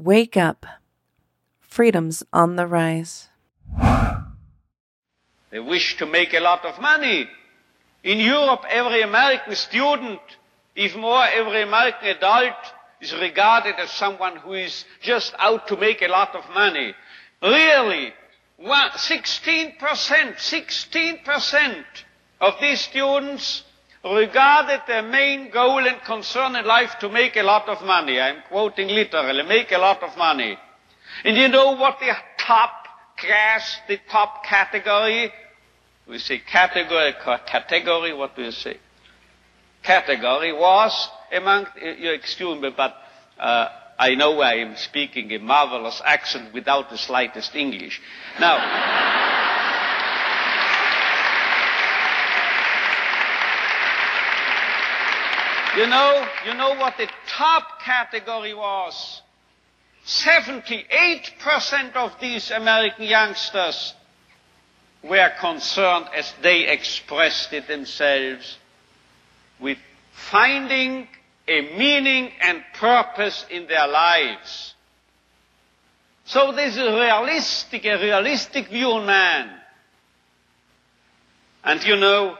Wake up. Freedom's on the rise. They wish to make a lot of money. In Europe, every American student, even more every American adult, is regarded as someone who is just out to make a lot of money. Really, 16%, 16% of these students regarded their main goal and concern in life to make a lot of money. I'm quoting literally, make a lot of money. And you know what the top class, the top category, we say category, category, what do you say? Category was among, you excuse me, but uh, I know I am speaking a marvelous accent without the slightest English. Now, you know, you know what the top category was? 78% of these American youngsters were concerned, as they expressed it themselves, with finding a meaning and purpose in their lives. So this is realistic, a realistic view on man. And you know,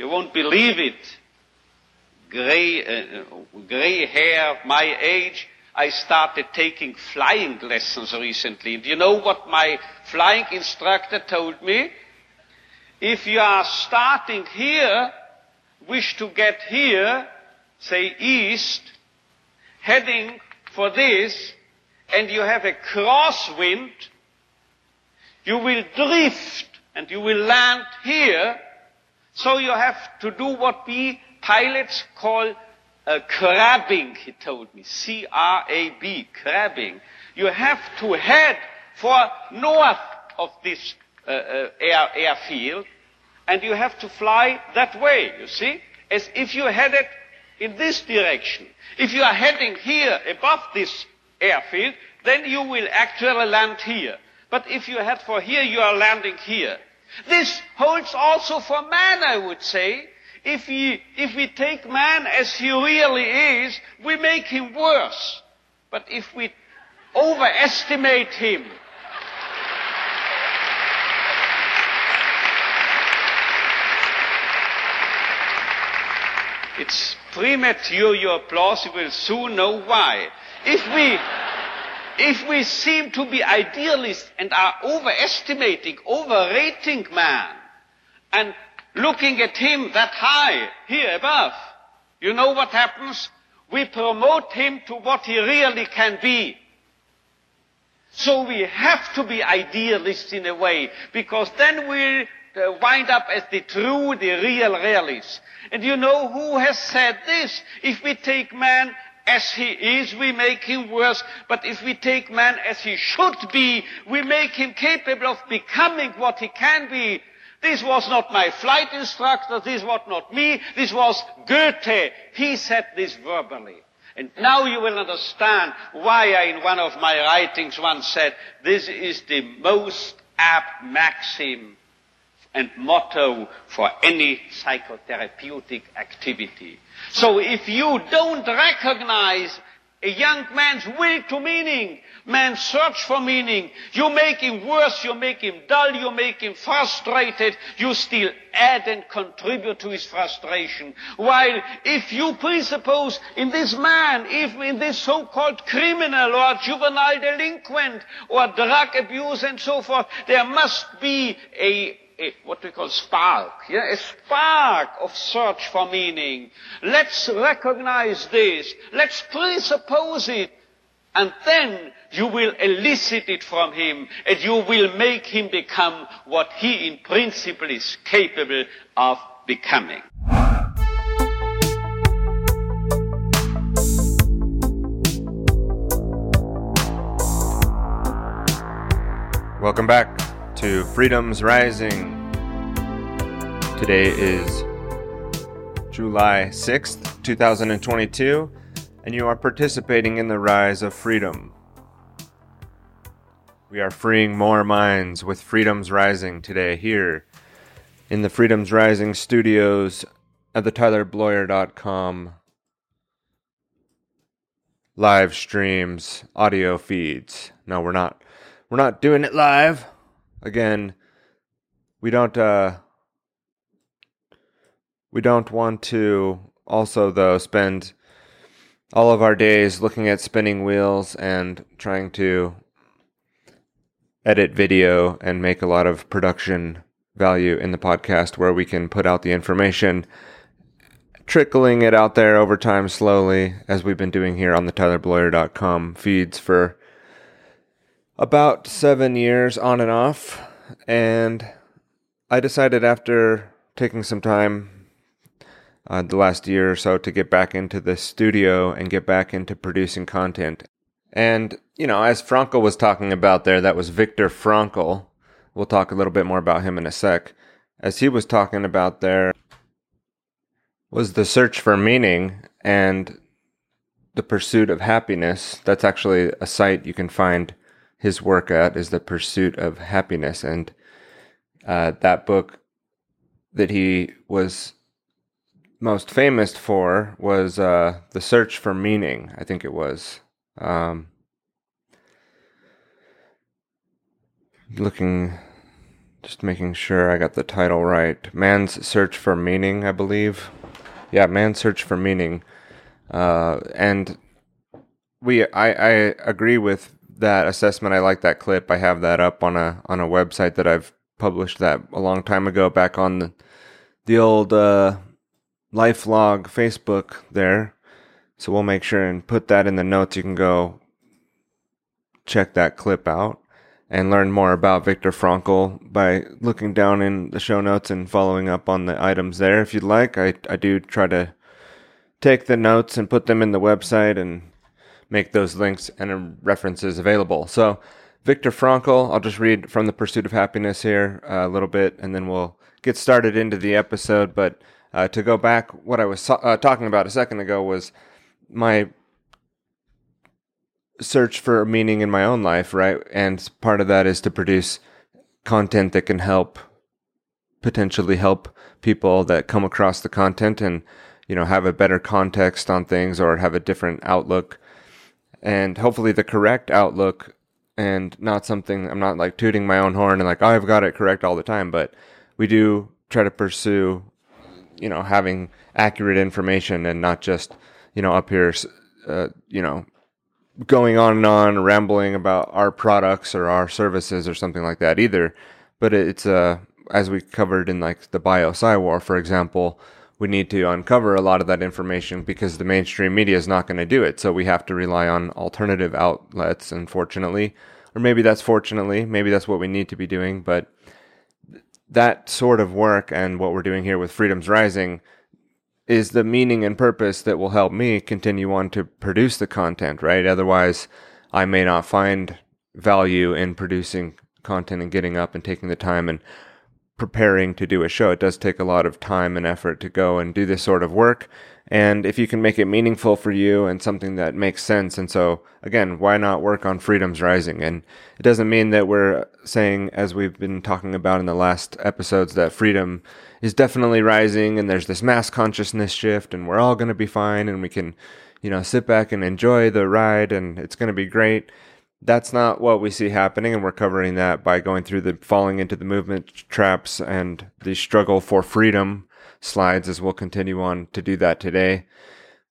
you won't believe it. Gray, uh, gray hair, my age, I started taking flying lessons recently. Do you know what my flying instructor told me? If you are starting here, wish to get here, say east, heading for this, and you have a crosswind, you will drift and you will land here. So you have to do what we pilots call uh, crabbing, he told me. C-R-A-B, crabbing. You have to head for north of this uh, uh, air, airfield, and you have to fly that way, you see? As if you headed in this direction. If you are heading here above this airfield, then you will actually land here. But if you head for here, you are landing here. This holds also for man, I would say. If we, if we take man as he really is, we make him worse. But if we overestimate him, it's premature your applause, you will soon know why. If we, if we seem to be idealists and are overestimating, overrating man, and looking at him that high, here above, you know what happens? We promote him to what he really can be. So we have to be idealists in a way, because then we'll uh, wind up as the true, the real realists. And you know who has said this? If we take man as he is, we make him worse. But if we take man as he should be, we make him capable of becoming what he can be. This was not my flight instructor, this was not me, this was Goethe. He said this verbally. And now you will understand why I, in one of my writings, once said, this is the most apt maxim and motto for any psychotherapeutic activity. So if you don't recognize a young man's will to meaning, man's search for meaning. You make him worse, you make him dull, you make him frustrated, you still add and contribute to his frustration. While if you presuppose in this man, if in this so-called criminal or juvenile delinquent or drug abuse and so forth, there must be a a, what we call spark, yeah, a spark of search for meaning. Let's recognize this. Let's presuppose it. And then you will elicit it from him and you will make him become what he in principle is capable of becoming. Welcome back to Freedom's Rising. Today is July 6th, 2022, and you are participating in the rise of freedom. We are freeing more minds with Freedom's Rising today here in the Freedom's Rising studios at the TylerBloyer.com live streams, audio feeds. No, we're not. We're not doing it live. Again, we don't. Uh, we don't want to also though spend all of our days looking at spinning wheels and trying to edit video and make a lot of production value in the podcast where we can put out the information trickling it out there over time slowly as we've been doing here on the tylerbloyer.com feeds for about 7 years on and off and I decided after taking some time uh, the last year or so to get back into the studio and get back into producing content. And, you know, as Frankl was talking about there, that was Viktor Frankl. We'll talk a little bit more about him in a sec. As he was talking about there, was the search for meaning and the pursuit of happiness. That's actually a site you can find his work at, is the pursuit of happiness. And uh, that book that he was most famous for was uh, the search for meaning. I think it was. Um, looking, just making sure I got the title right. Man's Search for Meaning, I believe. Yeah, Man's Search for Meaning. Uh, and we, I, I agree with that assessment. I like that clip. I have that up on a on a website that I've published that a long time ago, back on the the old. Uh, LifeLog Facebook there. So we'll make sure and put that in the notes. You can go check that clip out and learn more about Viktor Frankl by looking down in the show notes and following up on the items there if you'd like. I, I do try to take the notes and put them in the website and make those links and references available. So, Viktor Frankl, I'll just read from The Pursuit of Happiness here a little bit and then we'll get started into the episode. But uh, to go back, what I was uh, talking about a second ago was my search for meaning in my own life, right? And part of that is to produce content that can help, potentially help people that come across the content and, you know, have a better context on things or have a different outlook and hopefully the correct outlook and not something I'm not like tooting my own horn and like, oh, I've got it correct all the time, but we do try to pursue you know having accurate information and not just you know up here uh, you know going on and on rambling about our products or our services or something like that either. But it's uh as we covered in like the bio war for example we need to uncover a lot of that information because the mainstream media is not going to do it so we have to rely on alternative outlets unfortunately or maybe that's fortunately maybe that's what we need to be doing but that sort of work and what we're doing here with Freedom's Rising is the meaning and purpose that will help me continue on to produce the content, right? Otherwise, I may not find value in producing content and getting up and taking the time and preparing to do a show. It does take a lot of time and effort to go and do this sort of work. And if you can make it meaningful for you and something that makes sense. And so, again, why not work on Freedom's Rising? And it doesn't mean that we're saying, as we've been talking about in the last episodes, that freedom is definitely rising and there's this mass consciousness shift and we're all going to be fine and we can, you know, sit back and enjoy the ride and it's going to be great. That's not what we see happening. And we're covering that by going through the falling into the movement traps and the struggle for freedom slides as we'll continue on to do that today.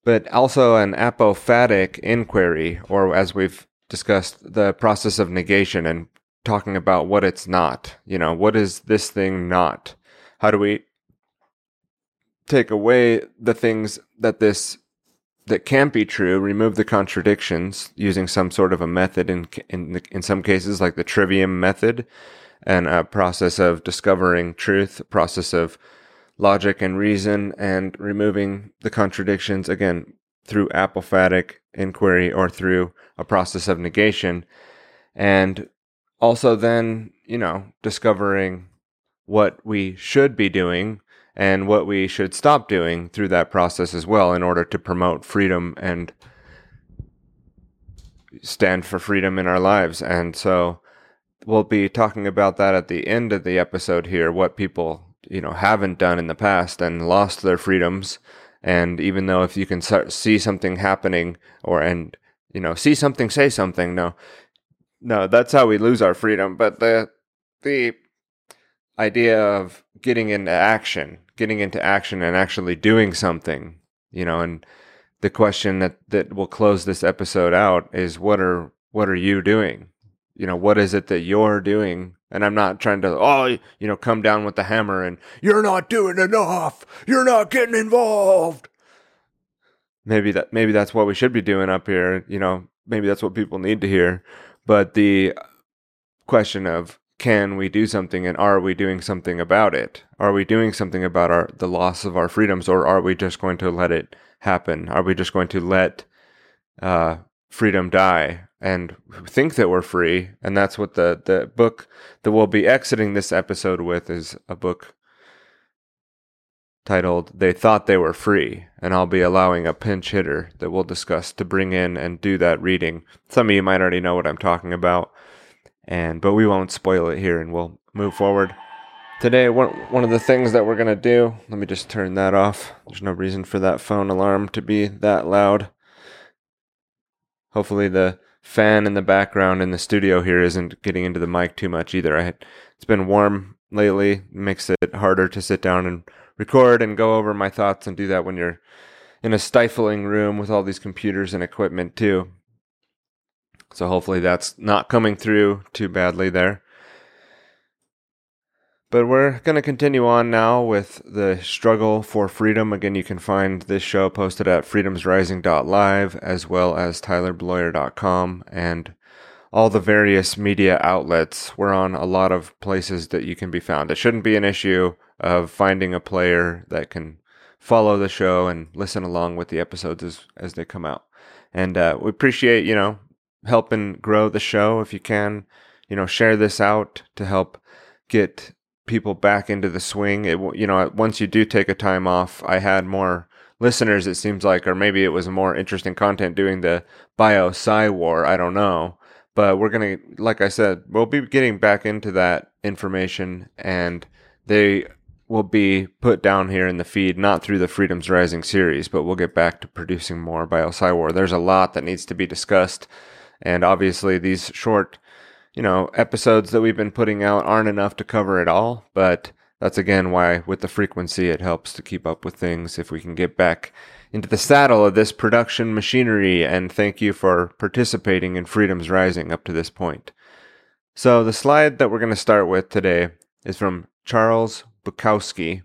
But also an apophatic inquiry, or as we've discussed, the process of negation and talking about what it's not. You know, what is this thing not? How do we take away the things that this that can't be true, remove the contradictions using some sort of a method in in in some cases like the trivium method and a process of discovering truth, process of logic and reason and removing the contradictions again through apophatic inquiry or through a process of negation and also then you know discovering what we should be doing and what we should stop doing through that process as well in order to promote freedom and stand for freedom in our lives and so we'll be talking about that at the end of the episode here what people you know haven't done in the past and lost their freedoms and even though if you can see something happening or and you know, see something, say something. No, no, that's how we lose our freedom. But the the idea of getting into action, getting into action, and actually doing something, you know, and the question that that will close this episode out is what are what are you doing? You know, what is it that you're doing? And I'm not trying to, oh, you know, come down with the hammer and you're not doing enough. You're not getting involved. Maybe that, maybe that's what we should be doing up here. You know, maybe that's what people need to hear. But the question of can we do something and are we doing something about it? Are we doing something about our, the loss of our freedoms or are we just going to let it happen? Are we just going to let, uh, freedom die and think that we're free. And that's what the, the book that we'll be exiting this episode with is a book titled They Thought They Were Free. And I'll be allowing a pinch hitter that we'll discuss to bring in and do that reading. Some of you might already know what I'm talking about. And but we won't spoil it here and we'll move forward. Today, one, one of the things that we're to do, let me just turn that off. There's no reason for that phone alarm to be that loud. Hopefully, the fan in the background in the studio here isn't getting into the mic too much either. I had, it's been warm lately, makes it harder to sit down and record and go over my thoughts and do that when you're in a stifling room with all these computers and equipment too. So hopefully that's not coming through too badly there. But we're going to continue on now with the struggle for freedom. Again, you can find this show posted at freedomsrising.live as well as tylerbloyer.com and all the various media outlets. We're on a lot of places that you can be found. It shouldn't be an issue of finding a player that can follow the show and listen along with the episodes as, as they come out. And uh, we appreciate, you know, helping grow the show if you can, you know, share this out to help get people back into the swing. It, you know, once you do take a time off, I had more listeners, it seems like, or maybe it was more interesting content doing the bio sci war. I don't know. But we're going to, like I said, we'll be getting back into that information and they will be put down here in the feed, not through the Freedoms Rising series, but we'll get back to producing more bio sci war. There's a lot that needs to be discussed. And obviously, these short you know, episodes that we've been putting out aren't enough to cover it all, but that's again why with the frequency it helps to keep up with things if we can get back into the saddle of this production machinery and thank you for participating in Freedom's Rising up to this point. So the slide that we're going to start with today is from Charles Bukowski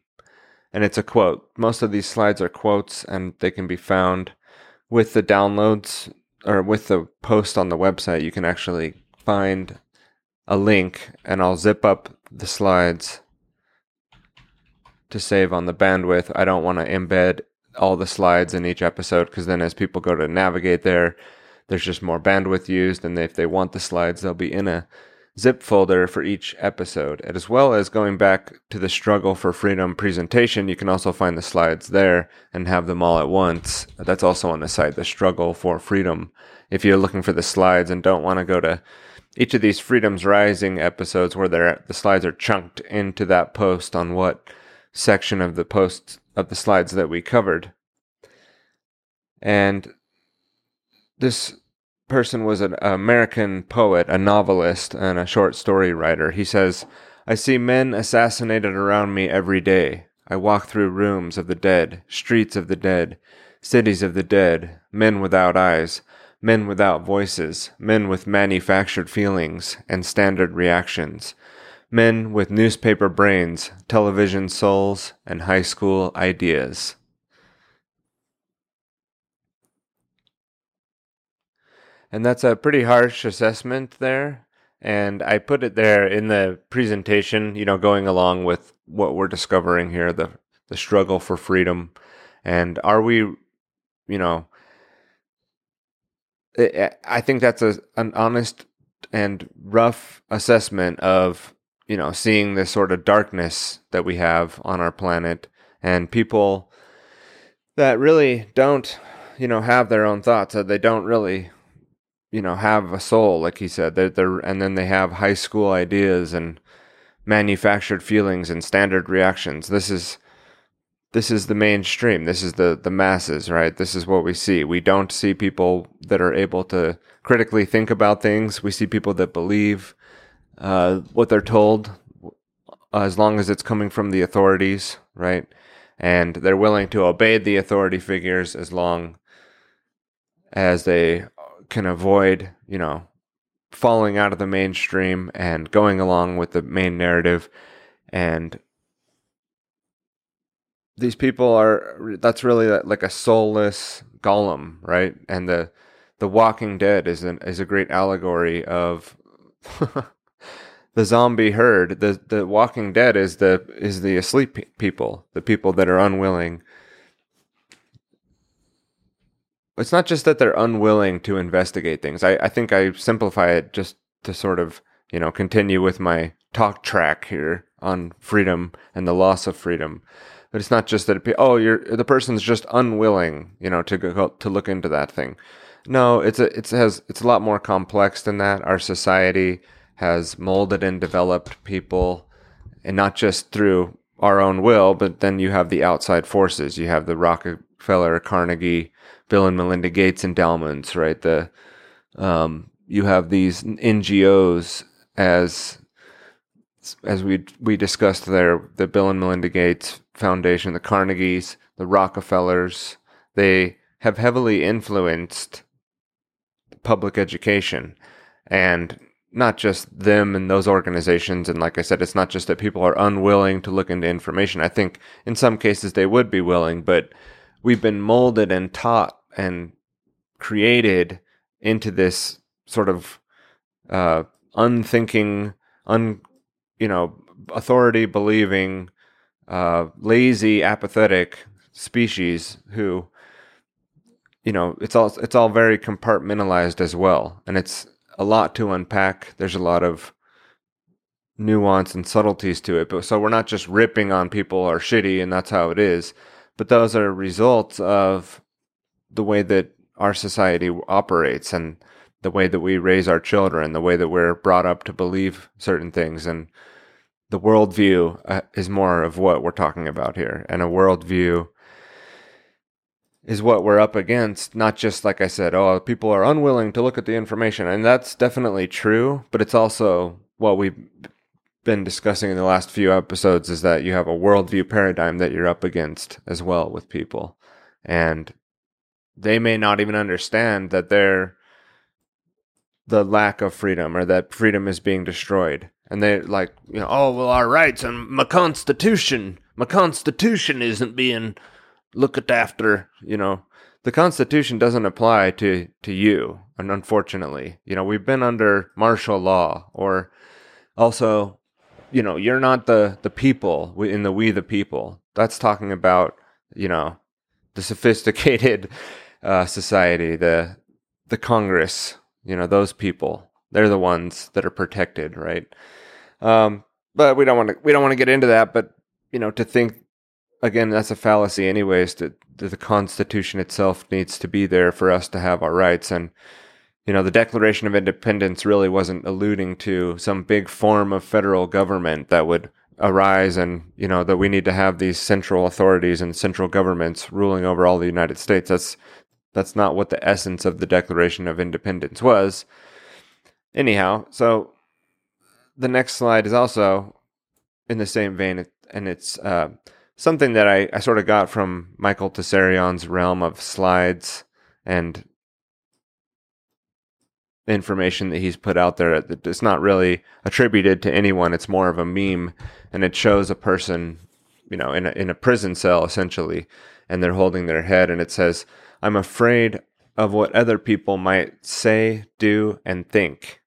and it's a quote. Most of these slides are quotes and they can be found with the downloads or with the post on the website. You can actually find a link and I'll zip up the slides to save on the bandwidth. I don't want to embed all the slides in each episode because then as people go to navigate there, there's just more bandwidth used. And if they want the slides, they'll be in a zip folder for each episode. And as well as going back to the struggle for freedom presentation, you can also find the slides there and have them all at once. That's also on the site, the struggle for freedom. If you're looking for the slides and don't want to go to each of these Freedoms Rising episodes where the slides are chunked into that post on what section of the post of the slides that we covered. And this person was an American poet, a novelist, and a short story writer. He says, I see men assassinated around me every day. I walk through rooms of the dead, streets of the dead, cities of the dead, men without eyes men without voices, men with manufactured feelings and standard reactions, men with newspaper brains, television souls, and high school ideas. And that's a pretty harsh assessment there. And I put it there in the presentation, you know, going along with what we're discovering here the, the struggle for freedom. And are we, you know, I think that's a an honest and rough assessment of you know seeing this sort of darkness that we have on our planet and people that really don't you know have their own thoughts that they don't really you know have a soul like he said they're, they're and then they have high school ideas and manufactured feelings and standard reactions this is this is the mainstream. This is the the masses, right? This is what we see. We don't see people that are able to critically think about things. We see people that believe uh, what they're told, as long as it's coming from the authorities, right? And they're willing to obey the authority figures as long as they can avoid, you know, falling out of the mainstream and going along with the main narrative and these people are that's really uh, like a soulless golem, right? And the the Walking Dead is an is a great allegory of the zombie herd. The the Walking Dead is the is the asleep people, the people that are unwilling. It's not just that they're unwilling to investigate things. I, I think I simplify it just to sort of, you know, continue with my talk track here on freedom and the loss of freedom. But it's not just that it, oh you're the person's just unwilling, you know, to go to look into that thing. No, it's a it's has it's a lot more complex than that. Our society has molded and developed people, and not just through our own will, but then you have the outside forces. You have the Rockefeller, Carnegie, Bill and Melinda Gates endowments, right? The um, you have these NGOs as as we we discussed there, the Bill and Melinda Gates Foundation, the Carnegies, the Rockefellers, they have heavily influenced public education and not just them and those organizations. And like I said, it's not just that people are unwilling to look into information. I think in some cases they would be willing, but we've been molded and taught and created into this sort of uh, unthinking, un you know, authority believing, uh, lazy, apathetic species who, you know, it's all it's all very compartmentalized as well, and it's a lot to unpack. There's a lot of nuance and subtleties to it. But so we're not just ripping on people are shitty and that's how it is, but those are results of the way that our society operates and the way that we raise our children, the way that we're brought up to believe certain things, and the worldview uh, is more of what we're talking about here. And a worldview is what we're up against. Not just like I said, oh, people are unwilling to look at the information, and that's definitely true. But it's also what we've been discussing in the last few episodes is that you have a worldview paradigm that you're up against as well with people, and they may not even understand that they're the lack of freedom or that freedom is being destroyed. And they like, you know, oh well, our rights and my constitution, my constitution isn't being looked after. You know, the constitution doesn't apply to to you, and unfortunately, you know, we've been under martial law, or also, you know, you're not the the people in the we the people. That's talking about, you know, the sophisticated uh, society, the the Congress, you know, those people, they're the ones that are protected, right? Um, but we don't want to we don't want to get into that. But you know, to think again, that's a fallacy, anyways. That, that the Constitution itself needs to be there for us to have our rights, and you know, the Declaration of Independence really wasn't alluding to some big form of federal government that would arise and you know that we need to have these central authorities and central governments ruling over all the United States that's that's not what the essence of the Declaration of Independence was. Anyhow, so the next slide is also in the same vein, and it's uh, something that I, I sort of got from Michael Tsarion's realm of slides and information that he's put out there. It's not really attributed to anyone. It's more of a meme, and it shows a person, you know, in a, in a prison cell essentially, and they're holding their head, and it says I'm afraid of what other people might say, do, and think.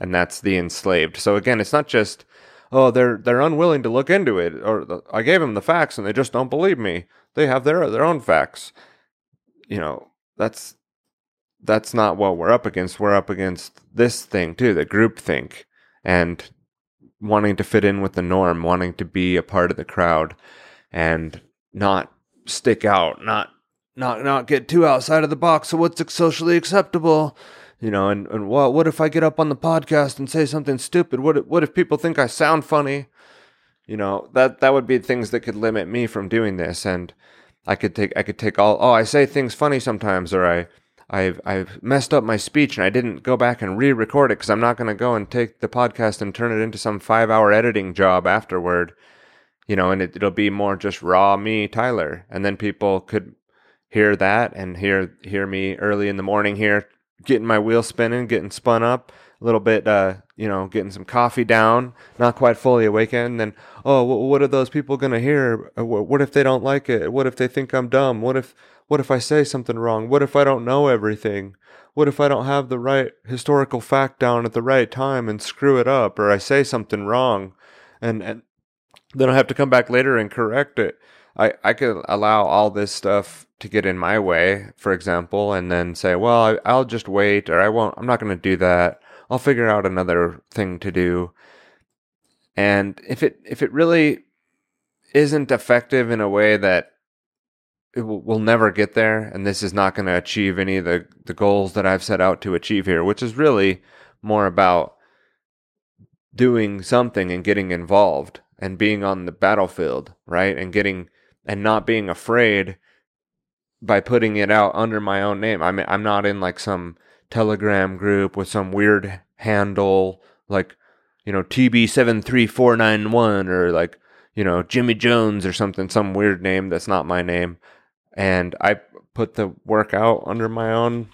And that's the enslaved. So again, it's not just, oh, they're they're unwilling to look into it, or I gave them the facts and they just don't believe me. They have their their own facts. You know, that's that's not what we're up against. We're up against this thing too, the group think, and wanting to fit in with the norm, wanting to be a part of the crowd, and not stick out, not not not get too outside of the box of what's socially acceptable. You know and, and what what if i get up on the podcast and say something stupid? What if, what if people think i sound funny? You know that that would be things that could limit me from doing this and i could take i could take all oh i say things funny sometimes or i I've I've messed up my speech and I didn't go back and re-record it because I'm not going to go and take the podcast and turn it into some five-hour editing job afterward, you know. And it, it'll be more just raw me, Tyler, and then people could hear that and hear hear me early in the morning here, getting my wheel spinning, getting spun up, a little bit, uh, you know, getting some coffee down, not quite fully awakened. And then, oh, what are those people going to hear? Uh, what if they don't like it? What if they think I'm dumb? What if, what if I say something wrong? What if I don't know everything? What if I don't have the right historical fact down at the right time and screw it up, or I say something wrong, and and then I have to come back later and correct it? I I could allow all this stuff to get in my way, for example, and then say, well, I, will just wait, or I won't. I'm not going to do that I'll figure out another thing to do. And if it if it really isn't effective in a way that it will, we'll never get there, and this is not going to achieve any of the, the goals that I've set out to achieve here, which is really more about doing something and getting involved and being on the battlefield, right? And getting and not being afraid by putting it out under my own name. I'm I'm not in like some Telegram group with some weird handle like, you know, TB73491 or like, you know, Jimmy Jones or something, some weird name that's not my name. And I put the work out under my own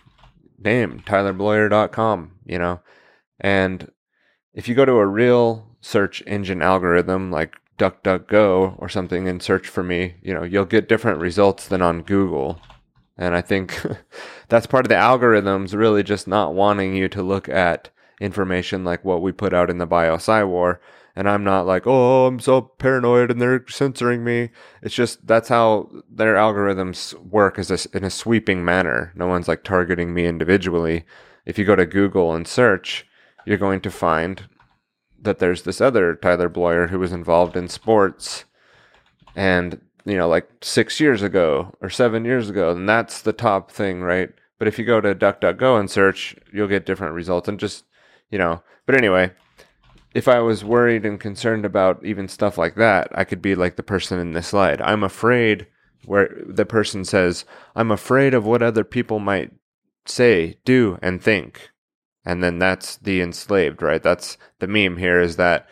name, tylerbloyer.com, you know. And if you go to a real search engine algorithm like DuckDuckGo or something and search for me, you know, you'll get different results than on Google. And I think that's part of the algorithms really just not wanting you to look at information like what we put out in the BioSci War. And I'm not like, oh, I'm so paranoid and they're censoring me. It's just that's how their algorithms work is in a sweeping manner. No one's like targeting me individually. If you go to Google and search, you're going to find that there's this other Tyler Bloyer who was involved in sports and you know, like six years ago or seven years ago, and that's the top thing, right? But if you go to DuckDuckGo and search, you'll get different results. And just, you know, but anyway, if I was worried and concerned about even stuff like that, I could be like the person in this slide. I'm afraid where the person says, I'm afraid of what other people might say, do, and think. And then that's the enslaved, right? That's the meme here is that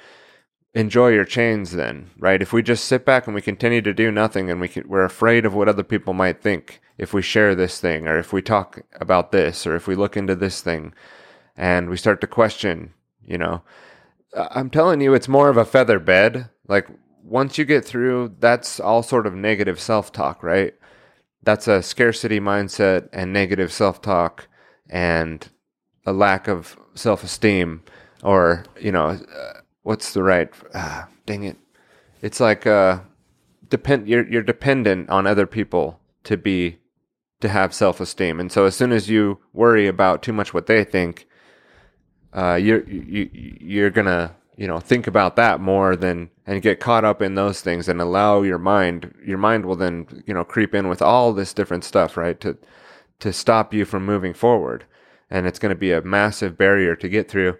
enjoy your chains then, right? If we just sit back and we continue to do nothing and we can, we're afraid of what other people might think if we share this thing or if we talk about this or if we look into this thing and we start to question, you know, I'm telling you, it's more of a feather bed. Like once you get through, that's all sort of negative self talk, right? That's a scarcity mindset and negative self talk and a lack of self esteem or, you know, uh, what's the right? Ah, dang it! It's like uh, depend. You're you're dependent on other people to be to have self esteem, and so as soon as you worry about too much what they think, uh, you're you you're gonna you know think about that more than and get caught up in those things and allow your mind your mind will then you know creep in with all this different stuff right to to stop you from moving forward and it's going to be a massive barrier to get through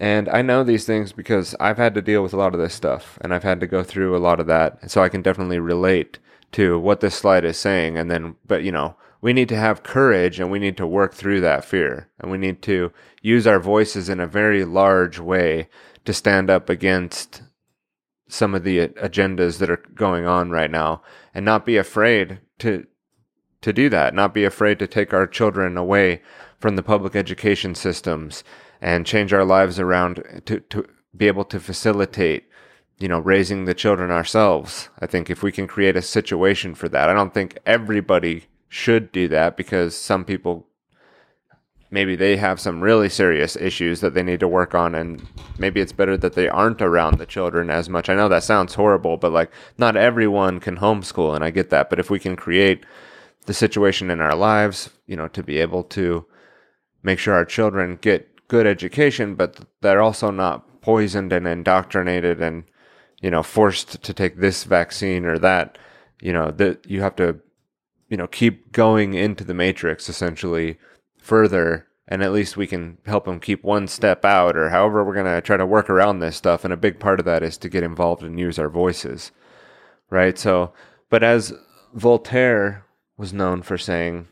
and I know these things because I've had to deal with a lot of this stuff and I've had to go through a lot of that. So I can definitely relate to what this slide is saying. And then, but you know, we need to have courage and we need to work through that fear and we need to use our voices in a very large way to stand up against some of the agendas that are going on right now and not be afraid to to do that not be afraid to take our children away from the public education systems and change our lives around to, to be able to facilitate you know raising the children ourselves. I think if we can create a situation for that i don't think everybody should do that because some people maybe they have some really serious issues that they need to work on and maybe it's better that they aren't around the children as much. I know that sounds horrible but like not everyone can homeschool and i get that. But if we can create the situation in our lives you know to be able to make sure our children get good education, but they're also not poisoned and indoctrinated and you know forced to take this vaccine or that. You know that you have to you know keep going into the matrix essentially further and at least we can help them keep one step out or however we're going to try to work around this stuff and a big part of that is to get involved and use our voices right so but as voltaire was known for saying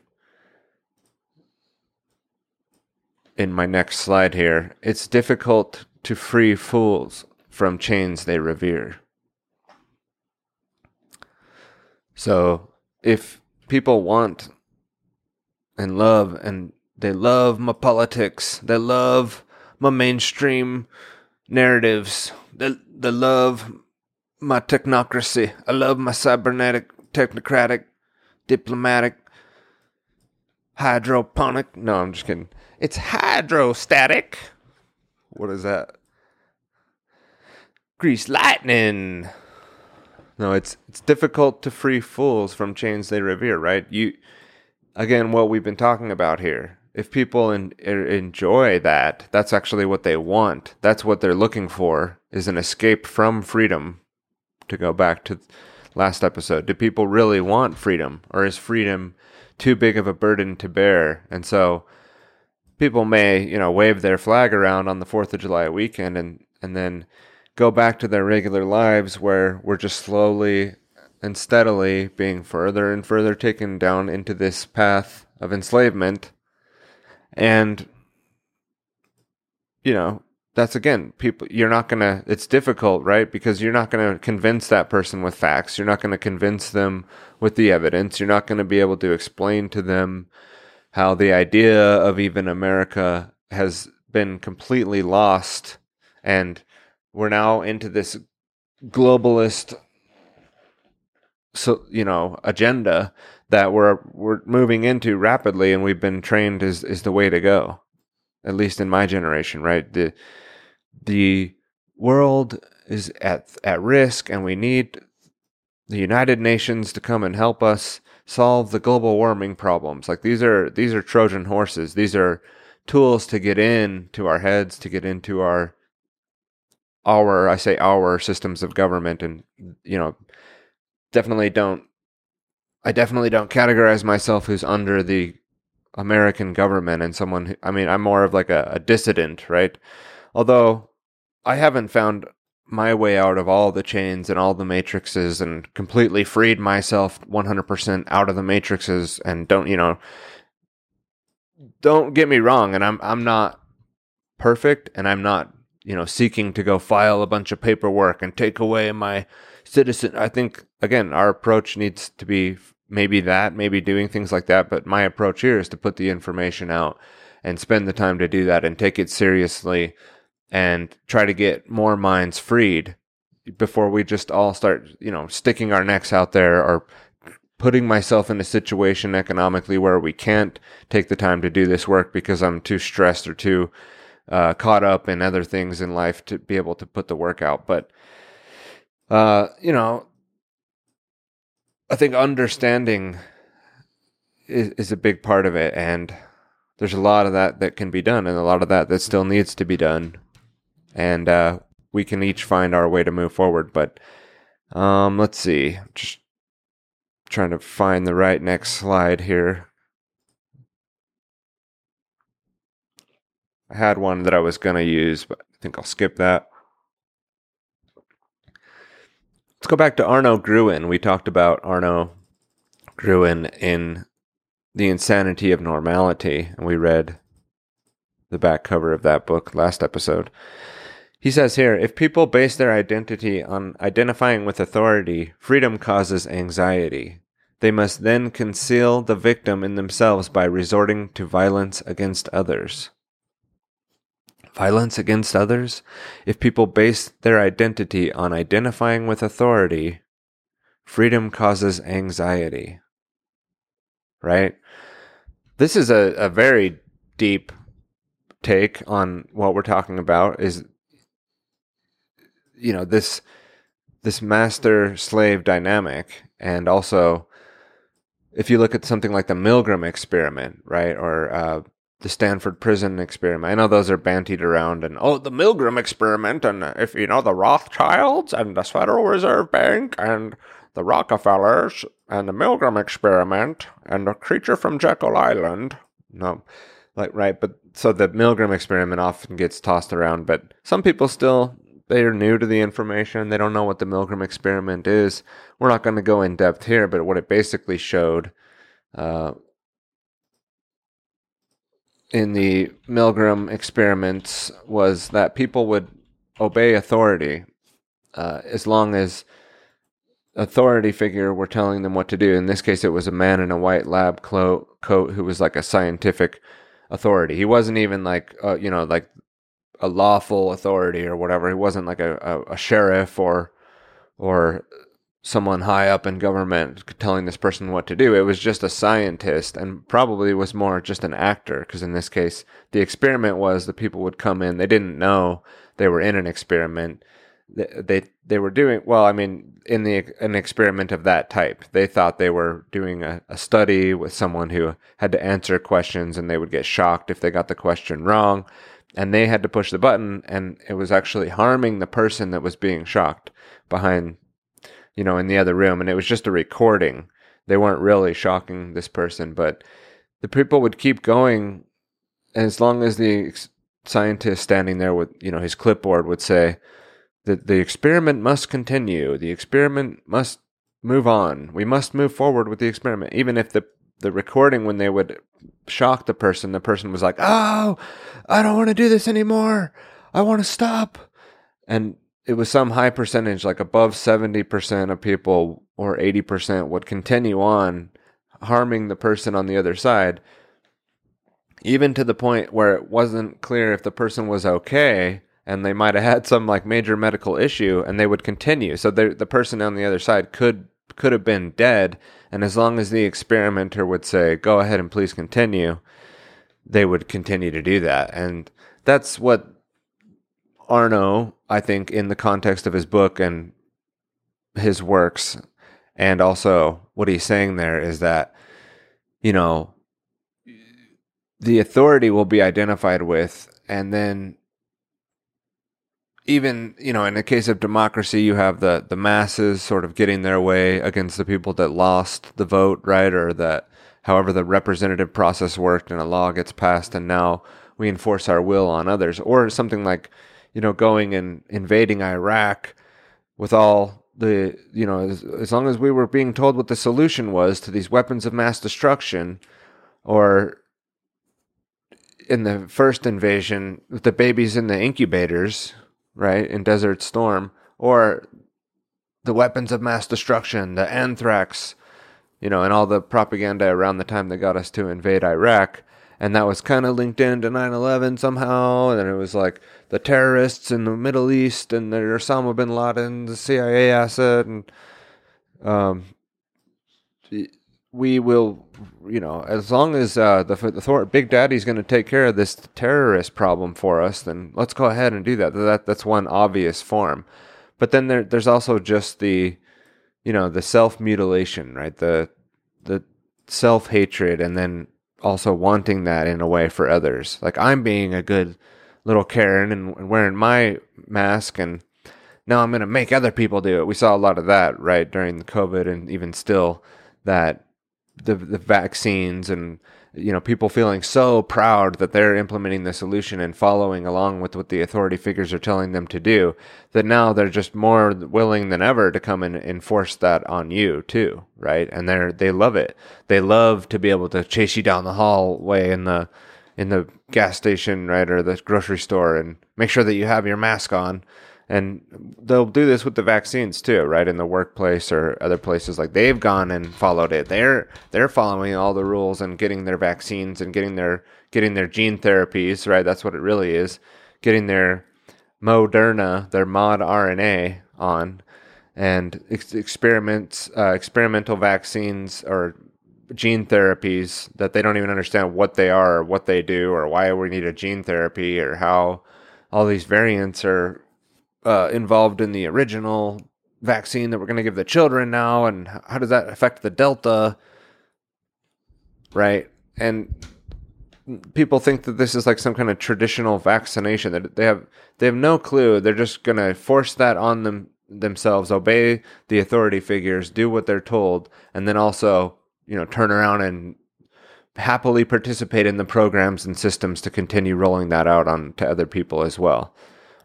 in my next slide here it's difficult to free fools from chains they revere so if people want and love and they love my politics. They love my mainstream narratives. They, they love my technocracy. I love my cybernetic, technocratic, diplomatic, hydroponic. No, I'm just kidding. It's hydrostatic. What is that? Grease lightning. No, it's it's difficult to free fools from chains they revere, right? You again what we've been talking about here if people in, er, enjoy that, that's actually what they want. That's what they're looking for is an escape from freedom. To go back to last episode, do people really want freedom or is freedom too big of a burden to bear? And so people may, you know, wave their flag around on the 4th of July weekend and and then go back to their regular lives where we're just slowly and steadily being further and further taken down into this path of enslavement and, you know, that's again, people, you're not going to, it's difficult, right? Because you're not going to convince that person with facts. You're not going to convince them with the evidence. You're not going to be able to explain to them how the idea of even America has been completely lost. And we're now into this globalist so you know agenda that we're we're moving into rapidly and we've been trained is is the way to go at least in my generation right the the world is at at risk and we need the united nations to come and help us solve the global warming problems. Like these are these are trojan horses. These are tools to get in to our heads to get into our our i say our systems of government. And you know definitely don't I definitely don't categorize myself who's under the American government and someone who, I mean I'm more of like a, a dissident, right? Although I haven't found my way out of all the chains and all the matrices and completely freed myself 100% out of the matrices and don't, you know, don't get me wrong and I'm I'm not perfect and I'm not, you know, seeking to go file a bunch of paperwork and take away my citizen. I think again, our approach needs to be maybe that, maybe doing things like that. But my approach here is to put the information out and spend the time to do that and take it seriously and try to get more minds freed before we just all start, you know, sticking our necks out there or putting myself in a situation economically where we can't take the time to do this work because I'm too stressed or too uh, caught up in other things in life to be able to put the work out. But uh, you know, I think understanding is, is a big part of it, and there's a lot of that that can be done, and a lot of that that still needs to be done, and uh, we can each find our way to move forward. But um, let's see, just trying to find the right next slide here. I had one that I was going to use, but I think I'll skip that. Let's go back to Arno Gruen. We talked about Arno Gruen in The Insanity of Normality, and we read the back cover of that book last episode. He says here if people base their identity on identifying with authority, freedom causes anxiety. They must then conceal the victim in themselves by resorting to violence against others violence against others, if people base their identity on identifying with authority, freedom causes anxiety. Right? This is a, a very deep take on what we're talking about is you know this this master slave dynamic and also if you look at something like the Milgram experiment, right, or uh, the Stanford prison experiment. I know those are bantied around and oh, the Milgram experiment and if you know the Rothschilds and the Federal Reserve Bank and the Rockefellers and the Milgram experiment and the creature from Jekyll Island. No, like right but so the milgram experiment often gets tossed around but some people still they are new to the information. They don't know what the milgram experiment is. We're not going to go in depth here but what it basically showed uh, in the milgram experiments was that people would obey authority uh, as long as authority figure were telling them what to do. In this case it was a man in a white lab clo- coat who was like a scientific authority. He wasn't even like uh, you know like a lawful authority or whatever. He wasn't like a, a, a sheriff or or someone high up in government telling this person what to do. It was just a scientist and probably was more just an actor because in this case the experiment was the people would come in they didn't know they were in an experiment they they were doing well i mean in the an experiment of that type they thought they were doing a, a, study with someone who had to answer questions and they would get shocked if they got the question wrong and they had to push the button and it was actually harming the person that was being shocked behind you know in the other room and it was just a recording they weren't really shocking this person but the people would keep going as long as the scientist standing there with you know his clipboard would say that the experiment must continue. The experiment must move on. We must move forward with the experiment. Even if the, the recording, when they would shock the person, the person was like, Oh, I don't want to do this anymore. I want to stop. And it was some high percentage, like above 70% of people or 80% would continue on harming the person on the other side, even to the point where it wasn't clear if the person was okay and they might have had some like major medical issue and they would continue. So the the person on the other side could could have been dead, and as long as the experimenter would say, "Go ahead and please continue," they would continue to do that, and that's what Arno, I think, in the context of his book and his works, and also what he's saying there is that, you know, the authority will be identified with, and then even you know in the case of democracy you have the the masses sort of getting their way against the people that lost the vote right? Or that however the representative process worked and a law gets passed and now we enforce our will on others. Or something like you know going and invading Iraq with all the you know as, as long as we were being told what the solution was to these weapons of mass destruction or in the first invasion the babies in the incubators right, in Desert Storm, or the weapons of mass destruction, the anthrax, you know, and all the propaganda around the time they got us to invade Iraq. And that was kind of linked into 9 11 somehow. And then it was like the terrorists in the Middle East and the Osama bin Laden, the CIA asset. And um, we will, you know, as long as uh, the, the Thor, Big Daddy's going to take care of this terrorist problem for us, then let's go ahead and do that. That that's one obvious form. But then there, there's also just the, you know, the self mutilation, right? The the self hatred, and then also wanting that in a way for others. Like I'm being a good little Karen and, and wearing my mask and now I'm going to make other people do it. We saw a lot of that, right, during the COVID and even still that the the vaccines and you know people feeling so proud that they're implementing the solution and following along with what the authority figures are telling them to do that now they're just more willing than ever to come and enforce that on you too right? And they're they love it. They love to be able to chase you down the hallway in the in the gas station right or the grocery store and make sure that you have your mask on and they'll do this with the vaccines too right? In the workplace or other places like they've gone and followed it. They're they're following all the rules and getting their vaccines and getting their getting their gene therapies right? That's what it really is. Getting their moderna their mod rna on and ex- experiments uh, experimental vaccines or gene therapies that they don't even understand what they are or what they do or why we need a gene therapy or how all these variants are uh, involved in the original vaccine that we're going to give the children now, and how does that affect the Delta? Right, and people think that this is like some kind of traditional vaccination that they have they have no clue. They're just going to force that on them themselves, obey the authority figures, do what they're told, and then also you know turn around and happily participate in the programs and systems to continue rolling that out on to other people as well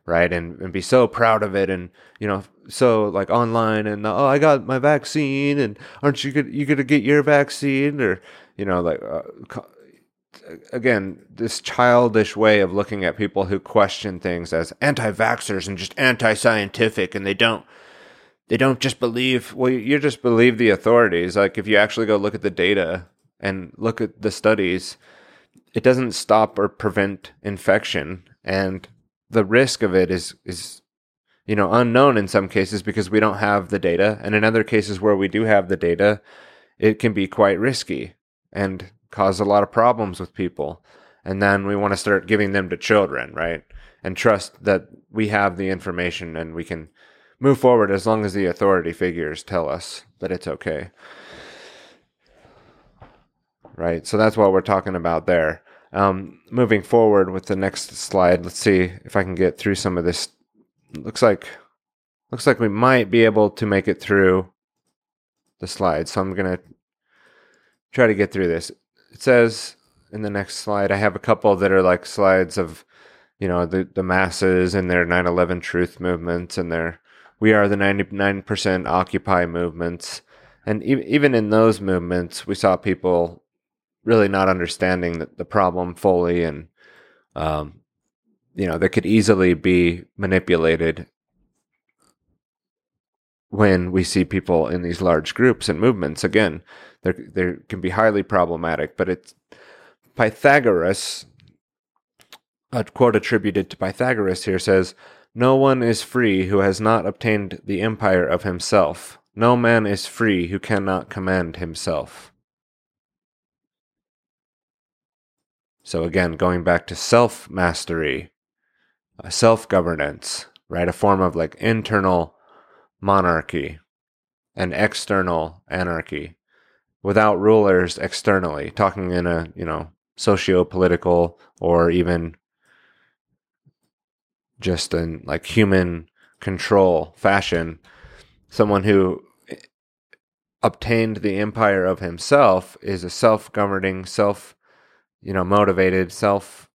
right and, and be so proud of it and you know so like online and oh i got my vaccine and aren't you gonna you gonna get your vaccine? Or you know like uh, again this childish way of looking at people who question things as anti-vaxxers and just anti-scientific and they don't they don't just believe well you just believe the authorities. Like if you actually go look at the data and look at the studies it doesn't stop or prevent infection and the risk of it is is you know unknown in some cases because we don't have the data and in other cases where we do have the data it can be quite risky and cause a lot of problems with people and then we want to start giving them to children right and trust that we have the information and we can move forward as long as the authority figures tell us that it's okay. Right. So that's what we're talking about there. Um, moving forward with the next slide, let's see if I can get through some of this. Looks like looks like we might be able to make it through the slide. So I'm gonna try to get through this. It says in the next slide, I have a couple that are like slides of, you know, the the masses and their 9/11 truth movements and their we are the 99% Occupy movements. And even in those movements, we saw people really not understanding the, the problem fully and, um, you know, that could easily be manipulated when we see people in these large groups and movements. Again, there, there can be highly problematic, but it's Pythagoras, a quote attributed to Pythagoras here says, no one is free who has not obtained the empire of himself. No man is free who cannot command himself. So, again, going back to self mastery, uh, self governance, right? A form of like internal monarchy and external anarchy without rulers externally, talking in a, you know, socio political or even just in like human control fashion, someone who obtained the empire of himself is a self-governing, self, you know, motivated, self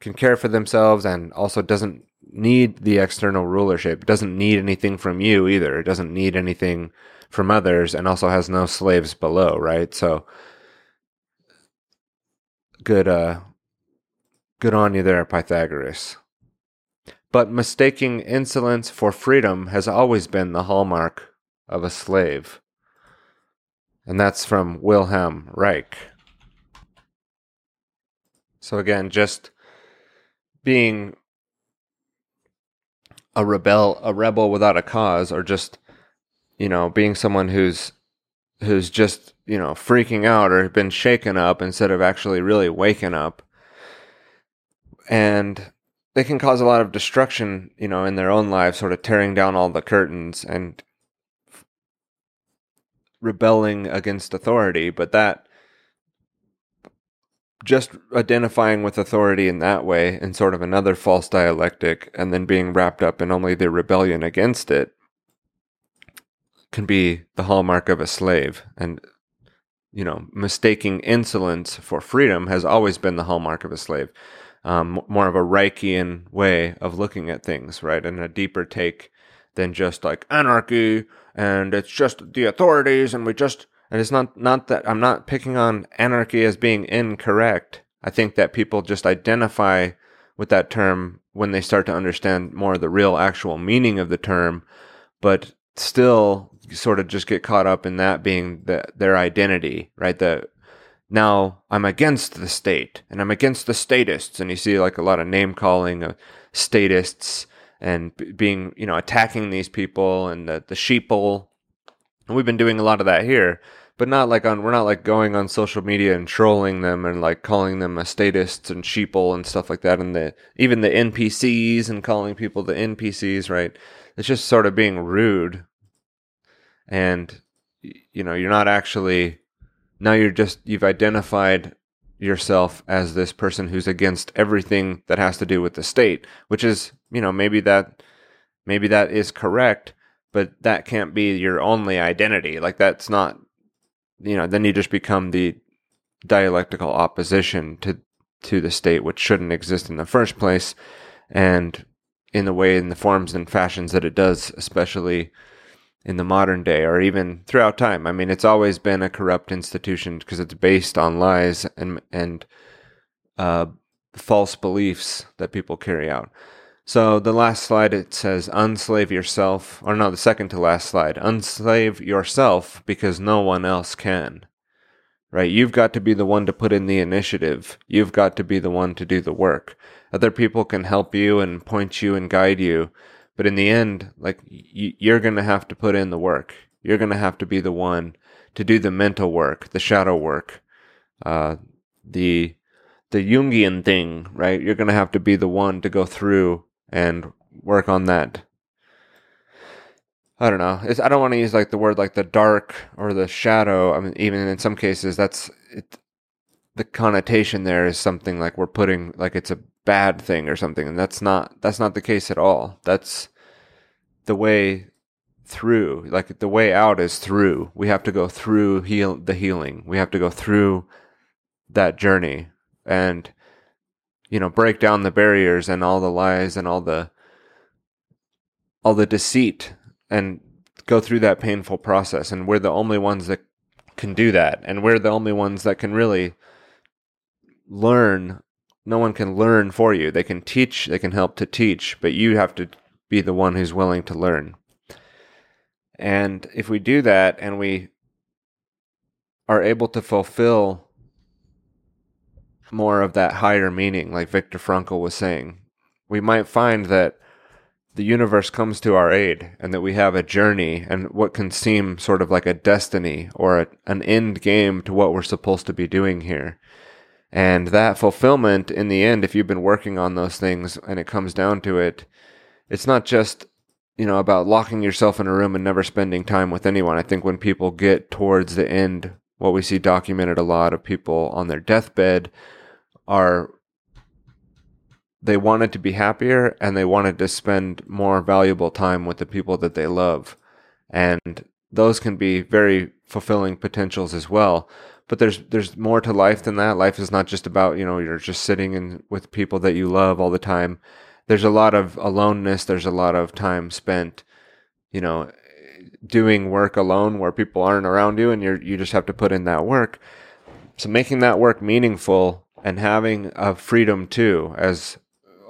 can care for themselves and also doesn't need the external rulership. Doesn't need anything from you either. It doesn't need anything from others and also has no slaves below, right? So good uh good on you there, Pythagoras. But mistaking insolence for freedom has always been the hallmark of a slave. And that's from Wilhelm Reich. So again, just being a rebel a rebel without a cause or just you know being someone who's who's just you know freaking out or been shaken up instead of actually really waking up and they can cause a lot of destruction, you know, in their own lives, sort of tearing down all the curtains and rebelling against authority. But that just identifying with authority in that way in sort of another false dialectic and then being wrapped up in only the rebellion against it can be the hallmark of a slave and you know mistaking insolence for freedom has always been the hallmark of a slave um, more of a Reichian way of looking at things, right? And a deeper take than just like anarchy and it's just the authorities and we just and it's not not that I'm not picking on anarchy as being incorrect. I think that people just identify with that term when they start to understand more the real actual meaning of the term, but still sort of just get caught up in that being the, their identity, right? The now I'm against the state and I'm against the statists. And you see like a lot of name calling of statists and being, you know, attacking these people and the, the sheeple. And we've been doing a lot of that here, but not like on, we're not like going on social media and trolling them and like calling them a statists and sheeple and stuff like that. And the, even the NPCs and calling people the NPCs, right? It's just sort of being rude. And, you know, you're not actually, now you're just you've identified yourself as this person who's against everything that has to do with the state which is you know maybe that maybe that is correct but that can't be your only identity like that's not you know then you just become the dialectical opposition to to the state which shouldn't exist in the first place. And in the way in the forms and fashions that it does especially in the modern day or even throughout time. I mean it's always been a corrupt institution because it's based on lies and and uh, false beliefs that people carry out so the last slide it says unslave yourself or no the second to last slide unslave yourself because no one else can right? You've got to be the one to put in the initiative. You've got to be the one to do the work. Other people can help you and point you and guide you. But in the end, like you're going to have to put in the work. You're going to have to be the one to do the mental work, the shadow work, uh, the, the Jungian thing, right? You're going to have to be the one to go through and work on that I don't know. It's, I don't want to use like the word like the dark or the shadow. I mean, even in some cases, that's it, the connotation there is something like we're putting like it's a bad thing or something, and that's not that's not the case at all. That's the way through. Like the way out is through. We have to go through heal the healing. We have to go through that journey and you know break down the barriers and all the lies and all the all the deceit and go through that painful process. And we're the only ones that can do that. And we're the only ones that can really learn. No one can learn for you. They can teach, they can help to teach, but you have to be the one who's willing to learn. And if we do that and we are able to fulfill more of that higher meaning, like Viktor Frankl was saying, we might find that the universe comes to our aid and that we have a journey and what can seem sort of like a destiny or a, an end game to what we're supposed to be doing here. And that fulfillment in the end, if you've been working on those things and it comes down to it, it's not just, you know, about locking yourself in a room and never spending time with anyone. I think when people get towards the end, what we see documented a lot of people on their deathbed are they wanted to be happier and they wanted to spend more valuable time with the people that they love. And those can be very fulfilling potentials as well. But there's there's more to life than that. Life is not just about, you know, you're just sitting in with people that you love all the time. There's a lot of aloneness, there's a lot of time spent, you know, doing work alone where people aren't around you and you you just have to put in that work. So making that work meaningful and having a freedom too as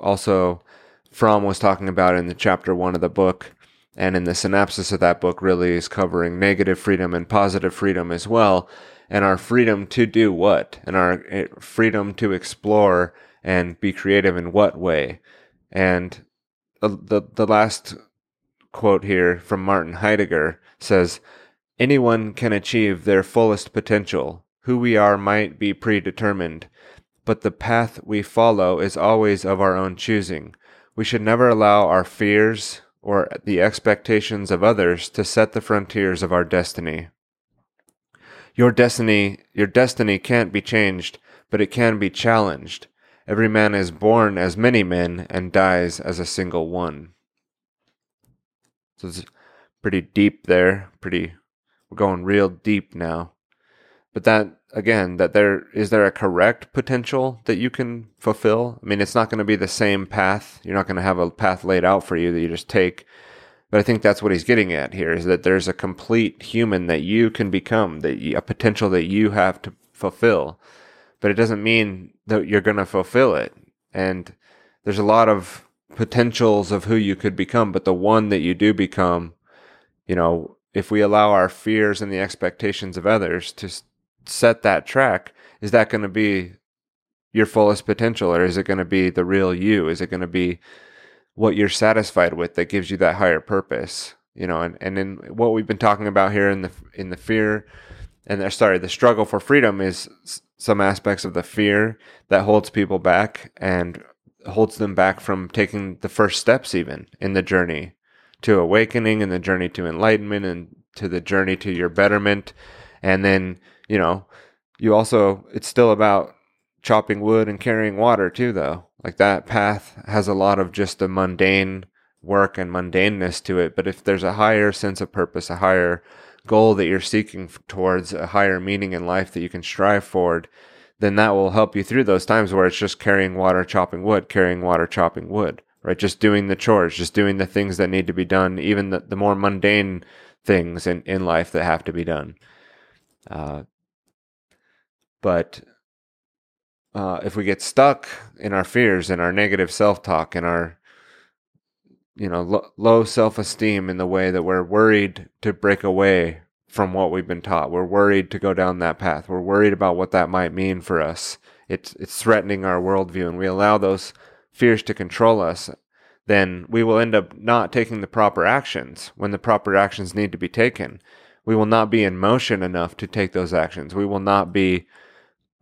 also Fromm was talking about in the chapter one of the book. And in the synopsis of that book, really is covering negative freedom and positive freedom as well. And our freedom to do what? And our eh, freedom to explore and be creative in what way? And the, the, the last quote here from Martin Heidegger says, Anyone can achieve their fullest potential. Who we are might be predetermined, but the path we follow is always of our own choosing. We should never allow our fears or the expectations of others to set the frontiers of our destiny. Your destiny, your destiny can't be changed, but it can be challenged. Every man is born as many men and dies as a single one. So it's pretty deep there, pretty we're going real deep now. But that again that there is there a correct potential that you can fulfill? I mean it's not going to be the same path. You're not going to have a path laid out for you that you just take. But i think that's what he's getting at here is that there's a complete human that you can become that you, a potential that you have to fulfill. But it doesn't mean that you're going to fulfill it. And there's a lot of potentials of who you could become but the one that you do become you know if we allow our fears and the expectations of others to set that track, is that going to be your fullest potential or is it going to be the real you? Is it going to be what you're satisfied with that gives you that higher purpose? You know, and, and in what we've been talking about here in the in the fear and the, sorry, the struggle for freedom is some aspects of the fear that holds people back and holds them back from taking the first steps even in the journey to awakening and the journey to enlightenment and to the journey to your betterment and then you know, you also, it's still about chopping wood and carrying water too, though. Like that path has a lot of just the mundane work and mundaneness to it. But if there's a higher sense of purpose, a higher goal that you're seeking towards, a higher meaning in life that you can strive forward, then that will help you through those times where it's just carrying water, chopping wood, carrying water, chopping wood, right? Just doing the chores, just doing the things that need to be done, even the, the more mundane things in, in life that have to be done. Uh, but uh, if we get stuck in our fears and our negative self-talk and our you know lo- low self-esteem in the way that we're worried to break away from what we've been taught we're worried to go down that path we're worried about what that might mean for us it's it's threatening our worldview and we allow those fears to control us then we will end up not taking the proper actions when the proper actions need to be taken. We will not be in motion enough to take those actions. We will not be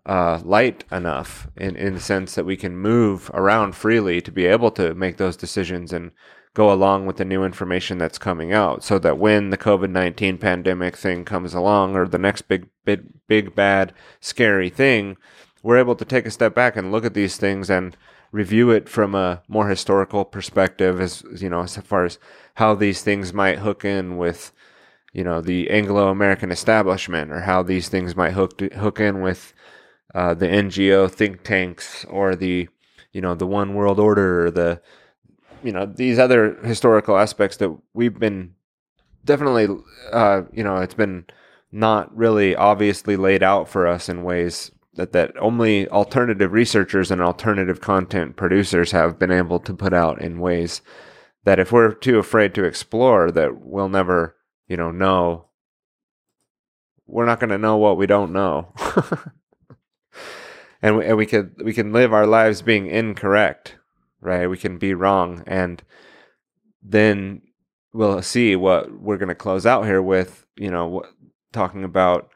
uh, light enough in, in the sense that we can move around freely to be able to make those decisions and go along with the new information that's coming out so that when the COVID-19 pandemic thing comes along or the next big, big, big, bad, scary thing, we're able to take a step back and look at these things and review it from a more historical perspective as, you know, as far as how these things might hook in with, you know, the Anglo-American establishment or how these things might hook, hook in with, uh, the NGO think tanks or the you know the one world order or the you know these other historical aspects that we've been definitely uh, you know it's been not really obviously laid out for us in ways that that only alternative researchers and alternative content producers have been able to put out in ways that if we're too afraid to explore that we'll never you know know. We're not going to know what we don't know and we, and we could we can live our lives being incorrect, right? We can be wrong, and then we'll see what we're going to close out here with. You know, what, talking about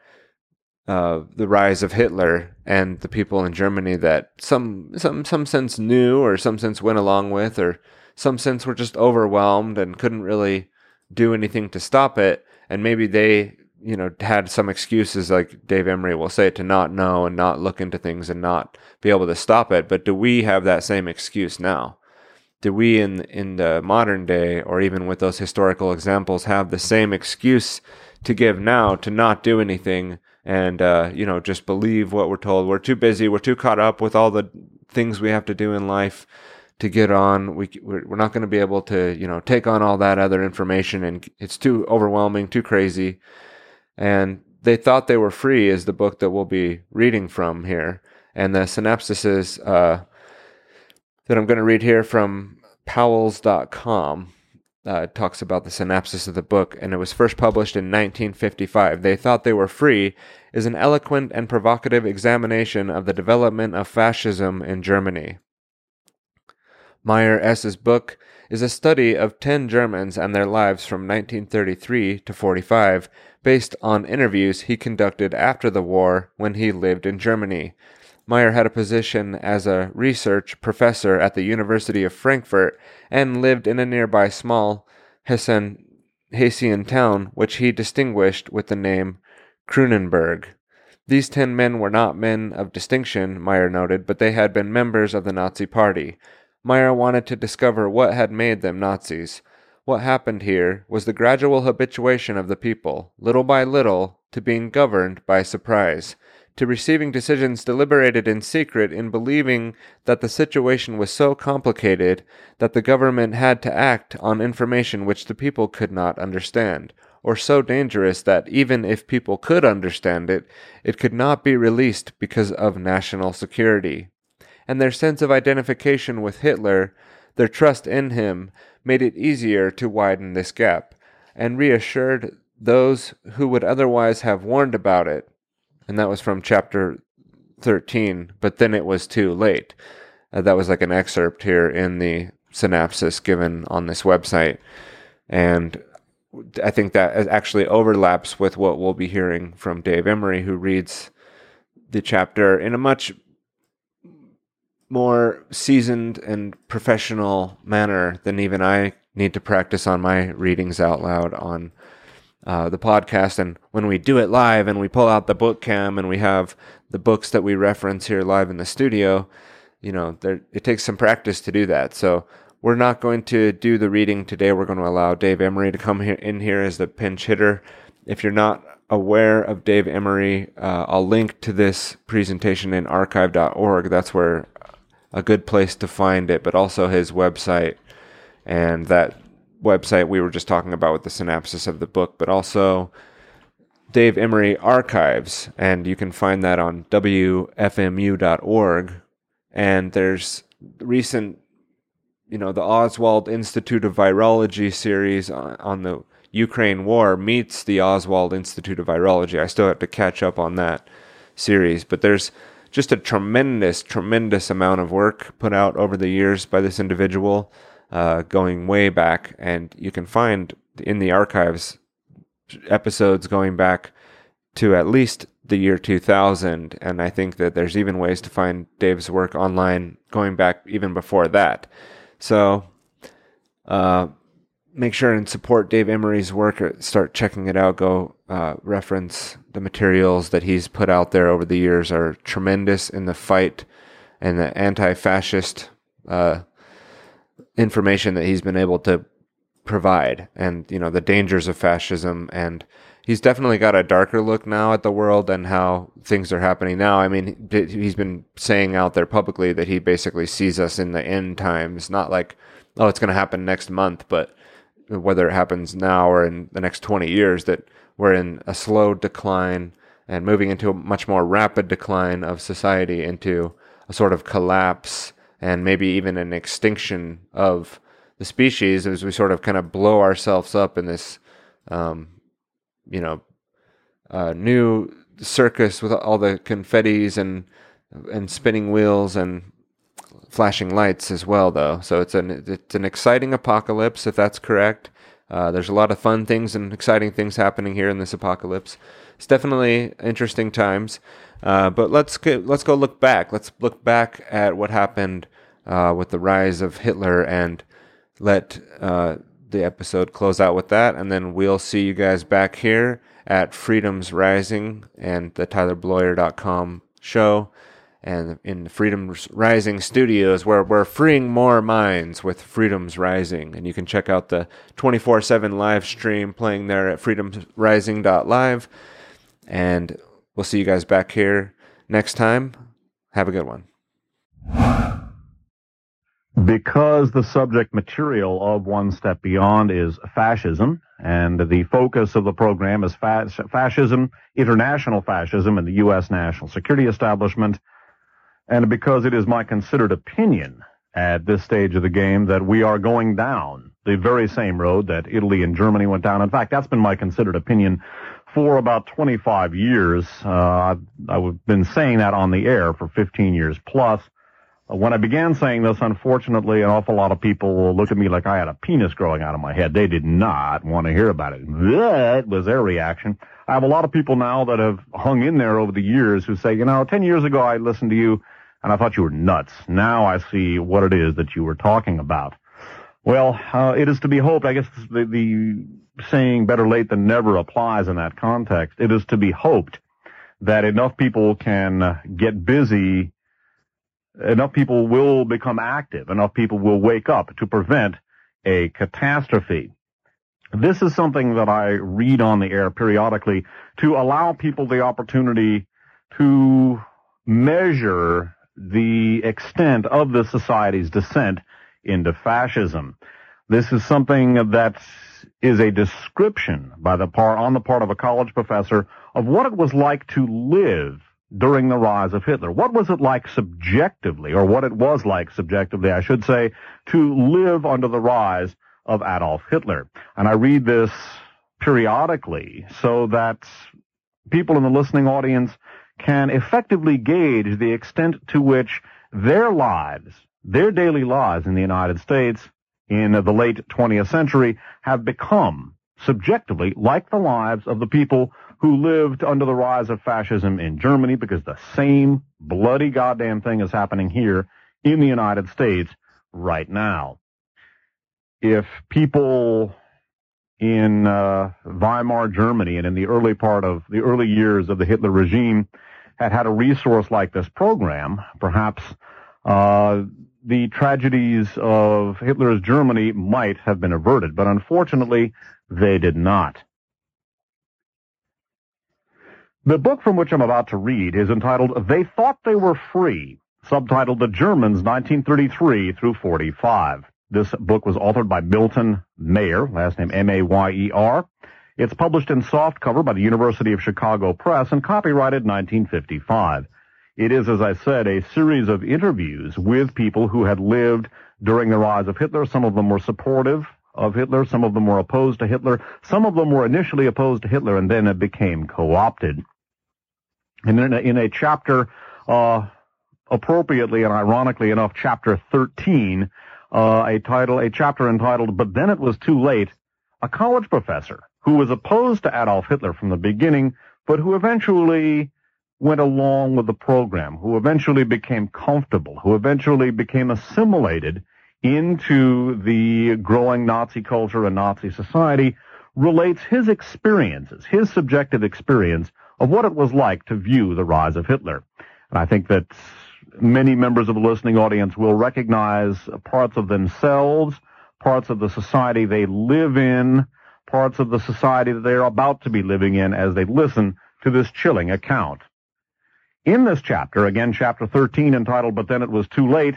uh, the rise of Hitler and the people in Germany that some some some sense knew or some sense went along with or some sense were just overwhelmed and couldn't really do anything to stop it and maybe they you know, had some excuses, like Dave Emory will say, to not know and not look into things and not be able to stop it. But do we have that same excuse now? Do we, in in the modern day, or even with those historical examples, have the same excuse to give now to not do anything and uh, you know just believe what we're told? We're too busy. We're too caught up with all the things we have to do in life to get on. We we're not going to be able to you know take on all that other information, and it's too overwhelming, too crazy and they thought they were free is the book that we'll be reading from here. And the synopsis is uh, that i'm going to read here from powells.com uh, talks about the synopsis of the book. And it was first published in 1955 they thought they were free is an eloquent and provocative examination of the development of fascism in germany. Mayer s's book is a study of 10 germans and their lives from 1933 to 45 based on interviews he conducted after the war when he lived in Germany. Mayer had a position as a research professor at the University of Frankfurt and lived in a nearby small Hessen, Hessian town, which he distinguished with the name Kronenberg. These ten men were not men of distinction, Mayer noted, but they had been members of the Nazi Party. Mayer wanted to discover what had made them Nazis. What happened here was the gradual habituation of the people, little by little, to being governed by surprise, to receiving decisions deliberated in secret in believing that the situation was so complicated that the government had to act on information which the people could not understand, or so dangerous that even if people could understand it, it could not be released because of national security. And their sense of identification with Hitler, their trust in him, made it easier to widen this gap, and reassured those who would otherwise have warned about it. And that was from chapter 13, but then it was too late. Uh, that was like an excerpt here in the synopsis given on this website. And I think that actually overlaps with what we'll be hearing from Dave Emory, who reads the chapter in a much more seasoned and professional manner than even I need to practice on my readings out loud on uh, the podcast. And when we do it live and we pull out the book cam and we have the books that we reference here live in the studio, you know, there, it takes some practice to do that. So we're not going to do the reading today. We're going to allow Dave Emory to come here in here as the pinch hitter if you're not aware of Dave Emory, uh, I'll link to this presentation in archive.org. That's where a good place to find it, but also his website and that website we were just talking about with the synopsis of the book, but also Dave Emory Archives, and you can find that on WFMU.org. And there's recent, you know, the Oswald Institute of Virology series on, on the Ukraine war meets the Oswald Institute of Virology. I still have to catch up on that series, but there's just a tremendous, tremendous amount of work put out over the years by this individual, uh, going way back. And you can find in the archives episodes going back to at least the year 2000. And I think that there's even ways to find Dave's work online going back even before that. So, uh, make sure and support Dave Emory's work. Or start checking it out. Go uh, reference the materials that he's put out there over the years are tremendous in the fight and the anti-fascist uh, information that he's been able to provide, and you know the dangers of fascism. And he's definitely got a darker look now at the world and how things are happening now. I mean, he's been saying out there publicly that he basically sees us in the end times, not like oh it's going to happen next month, but whether it happens now or in the next 20 years, that we're in a slow decline and moving into a much more rapid decline of society into a sort of collapse and maybe even an extinction of the species as we sort of kind of blow ourselves up in this, um, you know, uh, new circus with all the confettis and and spinning wheels and flashing lights as well, though. So it's an it's an exciting apocalypse, if that's correct. Uh, there's a lot of fun things and exciting things happening here in this apocalypse. It's definitely interesting times. Uh, but let's get, let's go look back. Let's look back at what happened uh, with the rise of Hitler and let uh, the episode close out with that. And then we'll see you guys back here at Freedom's Rising and the TylerBloyer.com show and in Freedom's Rising Studios, where we're freeing more minds with Freedom's Rising. And you can check out the 24 7 live stream playing there at freedomsrising.live. And we'll see you guys back here next time. Have a good one. Because the subject material of One Step Beyond is fascism, and the focus of the program is fa- fascism, international fascism, and the U.S. national security establishment and because it is my considered opinion at this stage of the game that we are going down the very same road that Italy and Germany went down. In fact, that's been my considered opinion for about 25 years. Uh, I've been saying that on the air for 15 years plus. When I began saying this, unfortunately, an awful lot of people looked at me like I had a penis growing out of my head. They did not want to hear about it. That was their reaction. I have a lot of people now that have hung in there over the years who say, you know, 10 years ago I listened to you and I thought you were nuts. Now I see what it is that you were talking about. Well, uh, it is to be hoped, I guess the, the saying better late than never applies in that context. It is to be hoped that enough people can uh, get busy, enough people will become active, enough people will wake up to prevent a catastrophe. This is something that I read on the air periodically to allow people the opportunity to measure the extent of the society's descent into fascism. This is something that is a description by the par, on the part of a college professor of what it was like to live during the rise of Hitler. What was it like subjectively, or what it was like subjectively, I should say, to live under the rise of Adolf Hitler? And I read this periodically so that people in the listening audience can effectively gauge the extent to which their lives, their daily lives in the United States in the late 20th century have become subjectively like the lives of the people who lived under the rise of fascism in Germany because the same bloody goddamn thing is happening here in the United States right now. If people in uh, Weimar Germany and in the early part of the early years of the Hitler regime had had a resource like this program, perhaps uh, the tragedies of Hitler's Germany might have been averted, but unfortunately, they did not. The book from which I'm about to read is entitled They Thought They Were Free, subtitled The Germans 1933 through 45. This book was authored by Milton Mayer, last name M-A-Y-E-R. It's published in softcover by the University of Chicago Press and copyrighted 1955. It is, as I said, a series of interviews with people who had lived during the rise of Hitler. Some of them were supportive of Hitler. Some of them were opposed to Hitler. Some of them were initially opposed to Hitler and then it became co-opted. And in a, in a chapter, uh, appropriately and ironically enough, chapter 13, uh, a title, a chapter entitled, But Then It Was Too Late, a college professor who was opposed to Adolf Hitler from the beginning, but who eventually went along with the program, who eventually became comfortable, who eventually became assimilated into the growing Nazi culture and Nazi society, relates his experiences, his subjective experience of what it was like to view the rise of Hitler. And I think that many members of the listening audience will recognize parts of themselves, parts of the society they live in, parts of the society that they are about to be living in as they listen to this chilling account. In this chapter, again chapter 13 entitled But Then It Was Too Late,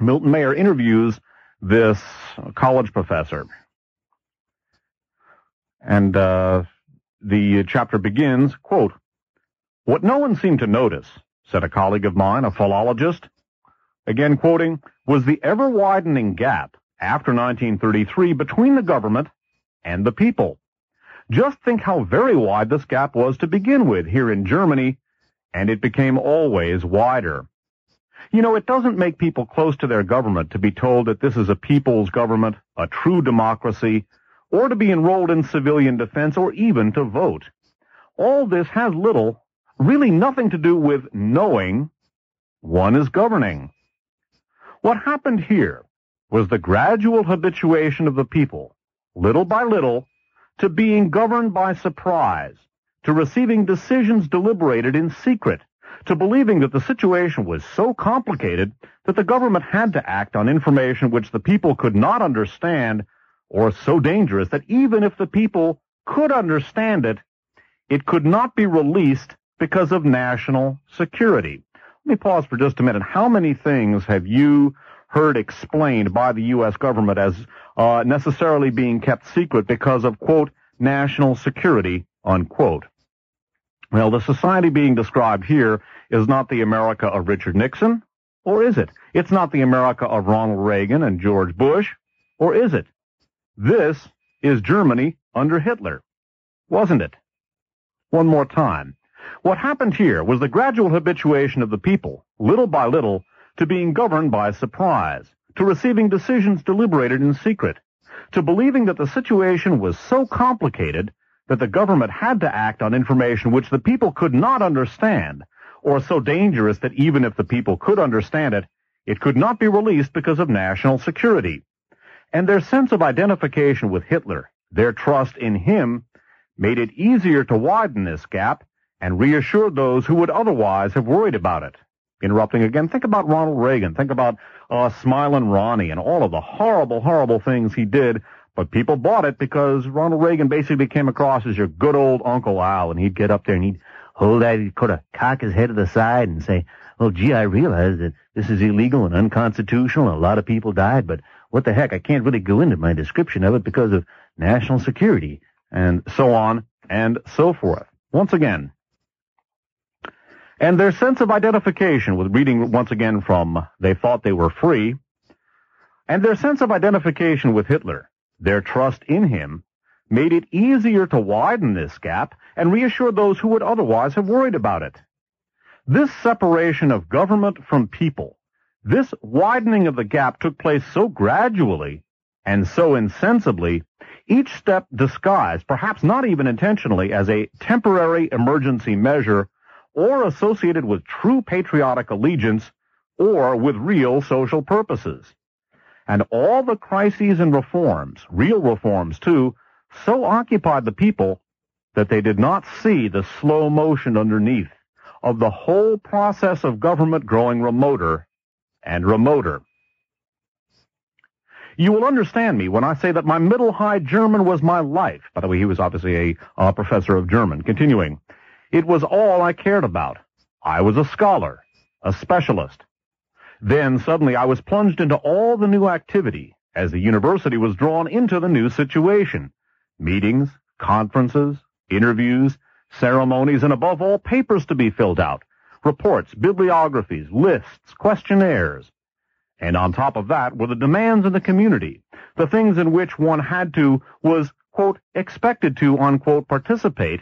Milton Mayer interviews this college professor. And uh, the chapter begins, quote, What no one seemed to notice, said a colleague of mine, a philologist, again quoting, was the ever-widening gap after 1933 between the government and the people. Just think how very wide this gap was to begin with here in Germany, and it became always wider. You know, it doesn't make people close to their government to be told that this is a people's government, a true democracy, or to be enrolled in civilian defense, or even to vote. All this has little, really nothing to do with knowing one is governing. What happened here was the gradual habituation of the people, little by little, to being governed by surprise, to receiving decisions deliberated in secret, to believing that the situation was so complicated that the government had to act on information which the people could not understand or so dangerous that even if the people could understand it, it could not be released because of national security. Let me pause for just a minute. How many things have you heard explained by the U.S. government as uh, necessarily being kept secret because of, quote, national security, unquote? Well, the society being described here is not the America of Richard Nixon, or is it? It's not the America of Ronald Reagan and George Bush, or is it? This is Germany under Hitler, wasn't it? One more time. What happened here was the gradual habituation of the people, little by little, to being governed by surprise, to receiving decisions deliberated in secret, to believing that the situation was so complicated that the government had to act on information which the people could not understand, or so dangerous that even if the people could understand it, it could not be released because of national security. And their sense of identification with Hitler, their trust in him, made it easier to widen this gap and reassured those who would otherwise have worried about it. Interrupting again, think about Ronald Reagan. Think about uh, Smilin' Ronnie and all of the horrible, horrible things he did. But people bought it because Ronald Reagan basically came across as your good old Uncle Al, and he'd get up there and he'd hold that, he'd kind of cock his head to the side and say, well, gee, I realize that this is illegal and unconstitutional and a lot of people died, but what the heck, I can't really go into my description of it because of national security and so on and so forth. Once again, and their sense of identification with reading once again from They Thought They Were Free, and their sense of identification with Hitler, their trust in him, made it easier to widen this gap and reassure those who would otherwise have worried about it. This separation of government from people, this widening of the gap took place so gradually and so insensibly, each step disguised, perhaps not even intentionally, as a temporary emergency measure or associated with true patriotic allegiance or with real social purposes. And all the crises and reforms, real reforms too, so occupied the people that they did not see the slow motion underneath of the whole process of government growing remoter and remoter. You will understand me when I say that my middle high German was my life. By the way, he was obviously a uh, professor of German. Continuing. It was all I cared about. I was a scholar, a specialist. Then suddenly I was plunged into all the new activity as the university was drawn into the new situation. Meetings, conferences, interviews, ceremonies, and above all, papers to be filled out, reports, bibliographies, lists, questionnaires. And on top of that were the demands of the community, the things in which one had to, was, quote, expected to, unquote, participate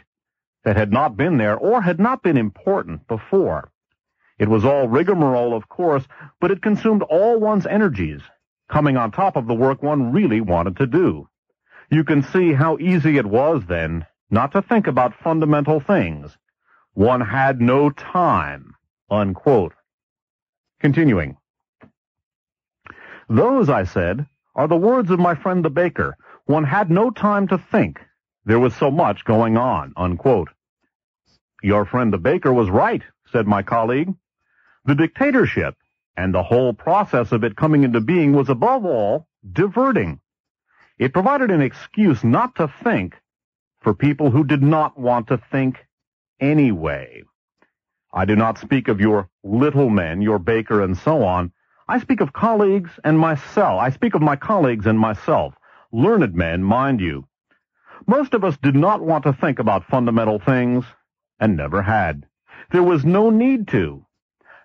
that had not been there or had not been important before. It was all rigmarole, of course, but it consumed all one's energies, coming on top of the work one really wanted to do. You can see how easy it was then not to think about fundamental things. One had no time, unquote. Continuing. Those, I said, are the words of my friend the baker. One had no time to think. There was so much going on, unquote. Your friend the baker was right, said my colleague. The dictatorship and the whole process of it coming into being was above all diverting. It provided an excuse not to think for people who did not want to think anyway. I do not speak of your little men, your baker and so on. I speak of colleagues and myself. I speak of my colleagues and myself. Learned men, mind you. Most of us did not want to think about fundamental things and never had. There was no need to.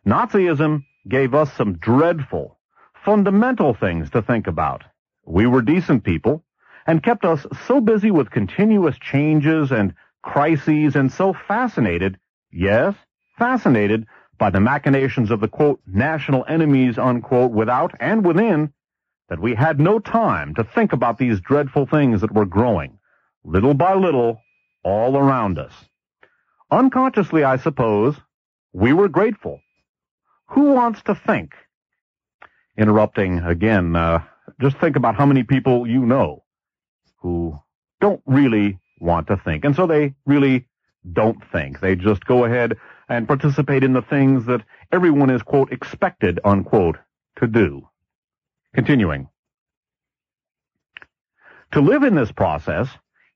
Nazism gave us some dreadful, fundamental things to think about. We were decent people and kept us so busy with continuous changes and crises and so fascinated, yes, fascinated by the machinations of the quote, national enemies, unquote, without and within, that we had no time to think about these dreadful things that were growing, little by little, all around us. Unconsciously, I suppose, we were grateful who wants to think? Interrupting again, uh, just think about how many people you know who don't really want to think. And so they really don't think. They just go ahead and participate in the things that everyone is, quote, expected, unquote, to do. Continuing. To live in this process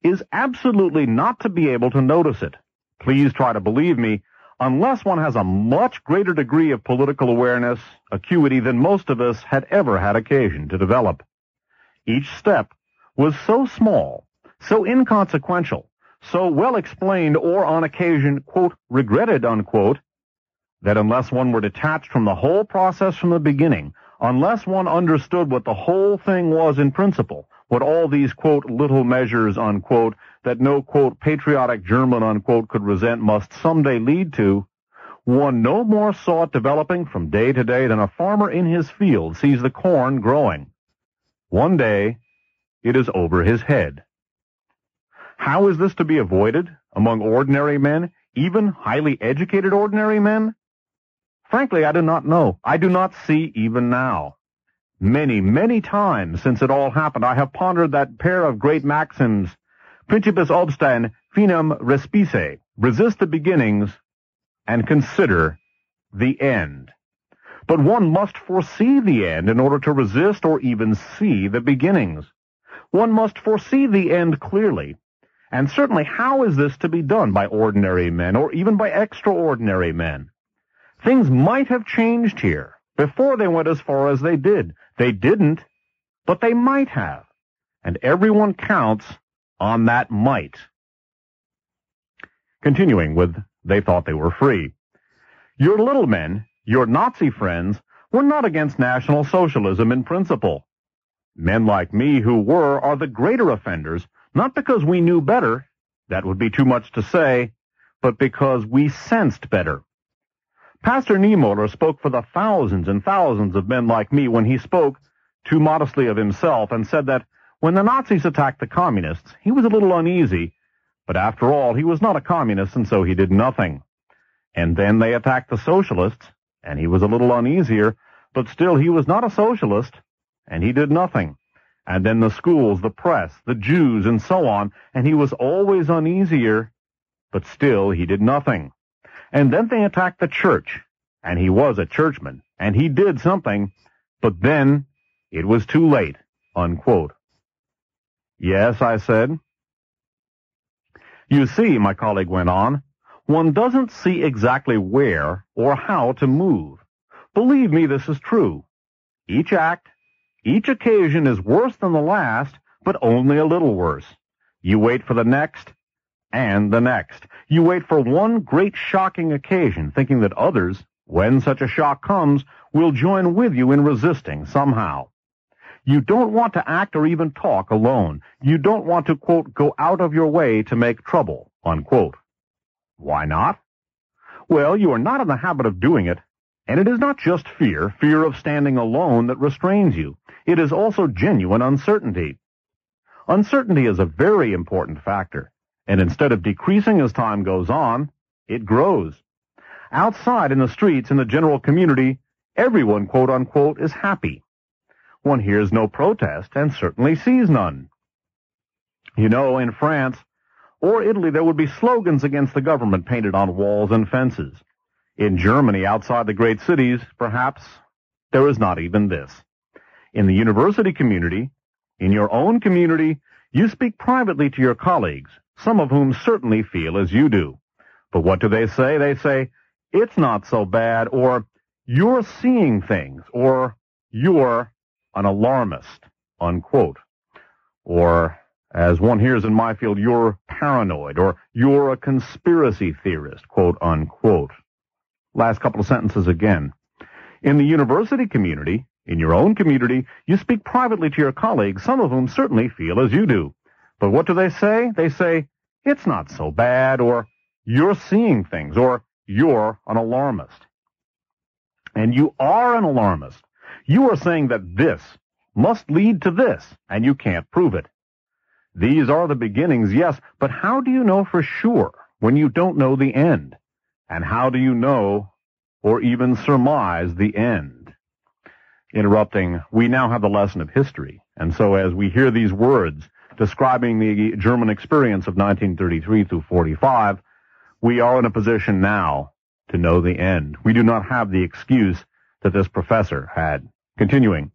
is absolutely not to be able to notice it. Please try to believe me unless one has a much greater degree of political awareness, acuity than most of us had ever had occasion to develop. Each step was so small, so inconsequential, so well explained or on occasion, quote, regretted, unquote, that unless one were detached from the whole process from the beginning, unless one understood what the whole thing was in principle, what all these, quote, little measures, unquote, that no, quote, patriotic German, unquote, could resent must someday lead to, one no more saw it developing from day to day than a farmer in his field sees the corn growing. One day, it is over his head. How is this to be avoided among ordinary men, even highly educated ordinary men? Frankly, I do not know. I do not see even now. Many, many times since it all happened, I have pondered that pair of great maxims Principiis obstan finem respice, resist the beginnings and consider the end. But one must foresee the end in order to resist or even see the beginnings. One must foresee the end clearly. And certainly how is this to be done by ordinary men or even by extraordinary men? Things might have changed here before they went as far as they did. They didn't, but they might have. And everyone counts on that might. Continuing with, they thought they were free. Your little men, your Nazi friends, were not against National Socialism in principle. Men like me who were are the greater offenders, not because we knew better, that would be too much to say, but because we sensed better. Pastor Niemöller spoke for the thousands and thousands of men like me when he spoke, too modestly of himself, and said that when the Nazis attacked the communists, he was a little uneasy, but after all, he was not a communist and so he did nothing. And then they attacked the socialists, and he was a little uneasier, but still he was not a socialist, and he did nothing. And then the schools, the press, the Jews, and so on, and he was always uneasier, but still he did nothing. And then they attacked the church, and he was a churchman, and he did something, but then it was too late, unquote. Yes, I said. You see, my colleague went on, one doesn't see exactly where or how to move. Believe me, this is true. Each act, each occasion is worse than the last, but only a little worse. You wait for the next, and the next. You wait for one great shocking occasion, thinking that others, when such a shock comes, will join with you in resisting somehow. You don't want to act or even talk alone. You don't want to, quote, go out of your way to make trouble, unquote. Why not? Well, you are not in the habit of doing it, and it is not just fear, fear of standing alone that restrains you. It is also genuine uncertainty. Uncertainty is a very important factor, and instead of decreasing as time goes on, it grows. Outside in the streets, in the general community, everyone, quote unquote, is happy. One hears no protest and certainly sees none. You know, in France or Italy, there would be slogans against the government painted on walls and fences. In Germany, outside the great cities, perhaps, there is not even this. In the university community, in your own community, you speak privately to your colleagues, some of whom certainly feel as you do. But what do they say? They say, it's not so bad, or you're seeing things, or you're an alarmist, unquote. Or, as one hears in my field, you're paranoid, or you're a conspiracy theorist, quote unquote. Last couple of sentences again. In the university community, in your own community, you speak privately to your colleagues, some of whom certainly feel as you do. But what do they say? They say, it's not so bad, or you're seeing things, or you're an alarmist. And you are an alarmist. You are saying that this must lead to this, and you can't prove it. These are the beginnings, yes, but how do you know for sure when you don't know the end? And how do you know or even surmise the end? Interrupting, we now have the lesson of history, and so as we hear these words describing the German experience of 1933 through 45, we are in a position now to know the end. We do not have the excuse that this professor had. Continuing.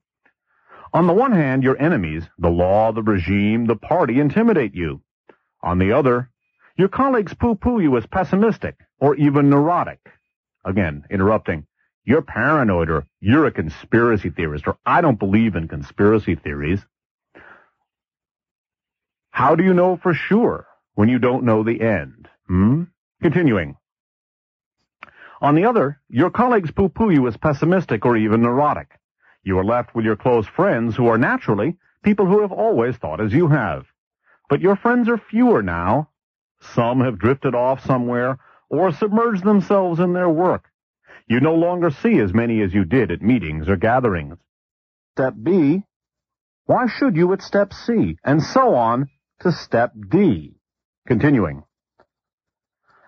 On the one hand, your enemies, the law, the regime, the party, intimidate you. On the other, your colleagues poo-poo you as pessimistic or even neurotic. Again, interrupting. You're paranoid or you're a conspiracy theorist or I don't believe in conspiracy theories. How do you know for sure when you don't know the end? Hmm? Continuing. On the other, your colleagues poo-poo you as pessimistic or even neurotic. You are left with your close friends who are naturally people who have always thought as you have. But your friends are fewer now. Some have drifted off somewhere or submerged themselves in their work. You no longer see as many as you did at meetings or gatherings. Step B. Why should you at step C? And so on to step D. Continuing.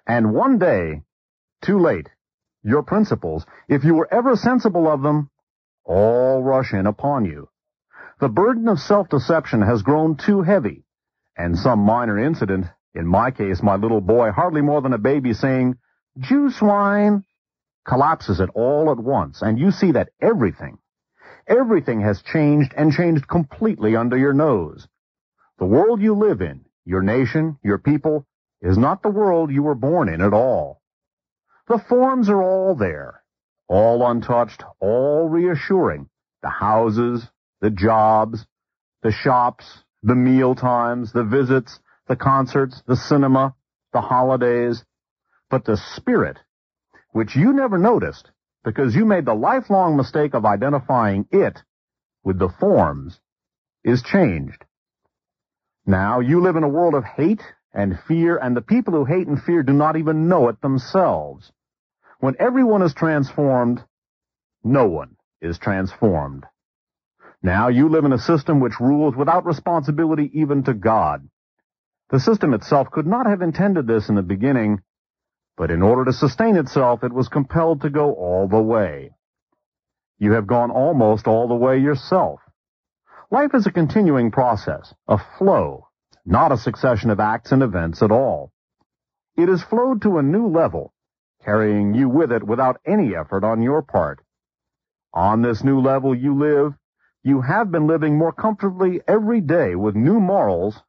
And one day, too late, your principles, if you were ever sensible of them, all rush in upon you. The burden of self-deception has grown too heavy, and some minor incident, in my case my little boy hardly more than a baby saying, Jew swine, collapses it all at once, and you see that everything, everything has changed and changed completely under your nose. The world you live in, your nation, your people, is not the world you were born in at all. The forms are all there, all untouched, all reassuring. The houses, the jobs, the shops, the meal times, the visits, the concerts, the cinema, the holidays. But the spirit, which you never noticed because you made the lifelong mistake of identifying it with the forms, is changed. Now you live in a world of hate and fear, and the people who hate and fear do not even know it themselves. When everyone is transformed, no one is transformed. Now you live in a system which rules without responsibility even to God. The system itself could not have intended this in the beginning, but in order to sustain itself, it was compelled to go all the way. You have gone almost all the way yourself. Life is a continuing process, a flow, not a succession of acts and events at all. It has flowed to a new level, carrying you with it without any effort on your part. On this new level you live, you have been living more comfortably every day with new morals,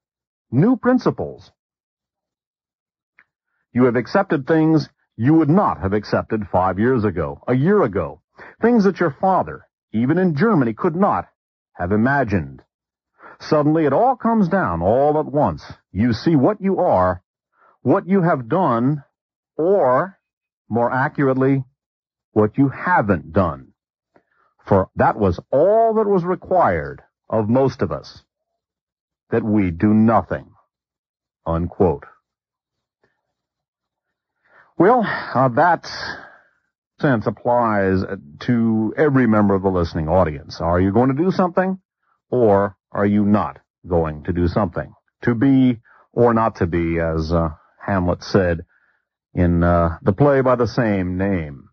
new principles. You have accepted things you would not have accepted five years ago, a year ago. Things that your father, even in Germany, could not have imagined. Suddenly it all comes down all at once. You see what you are, what you have done, or, more accurately, what you haven't done. For that was all that was required of most of us, that we do nothing. Unquote. Well, uh, that sense applies to every member of the listening audience. Are you going to do something or are you not going to do something? To be or not to be, as uh, Hamlet said in uh, the play by the same name.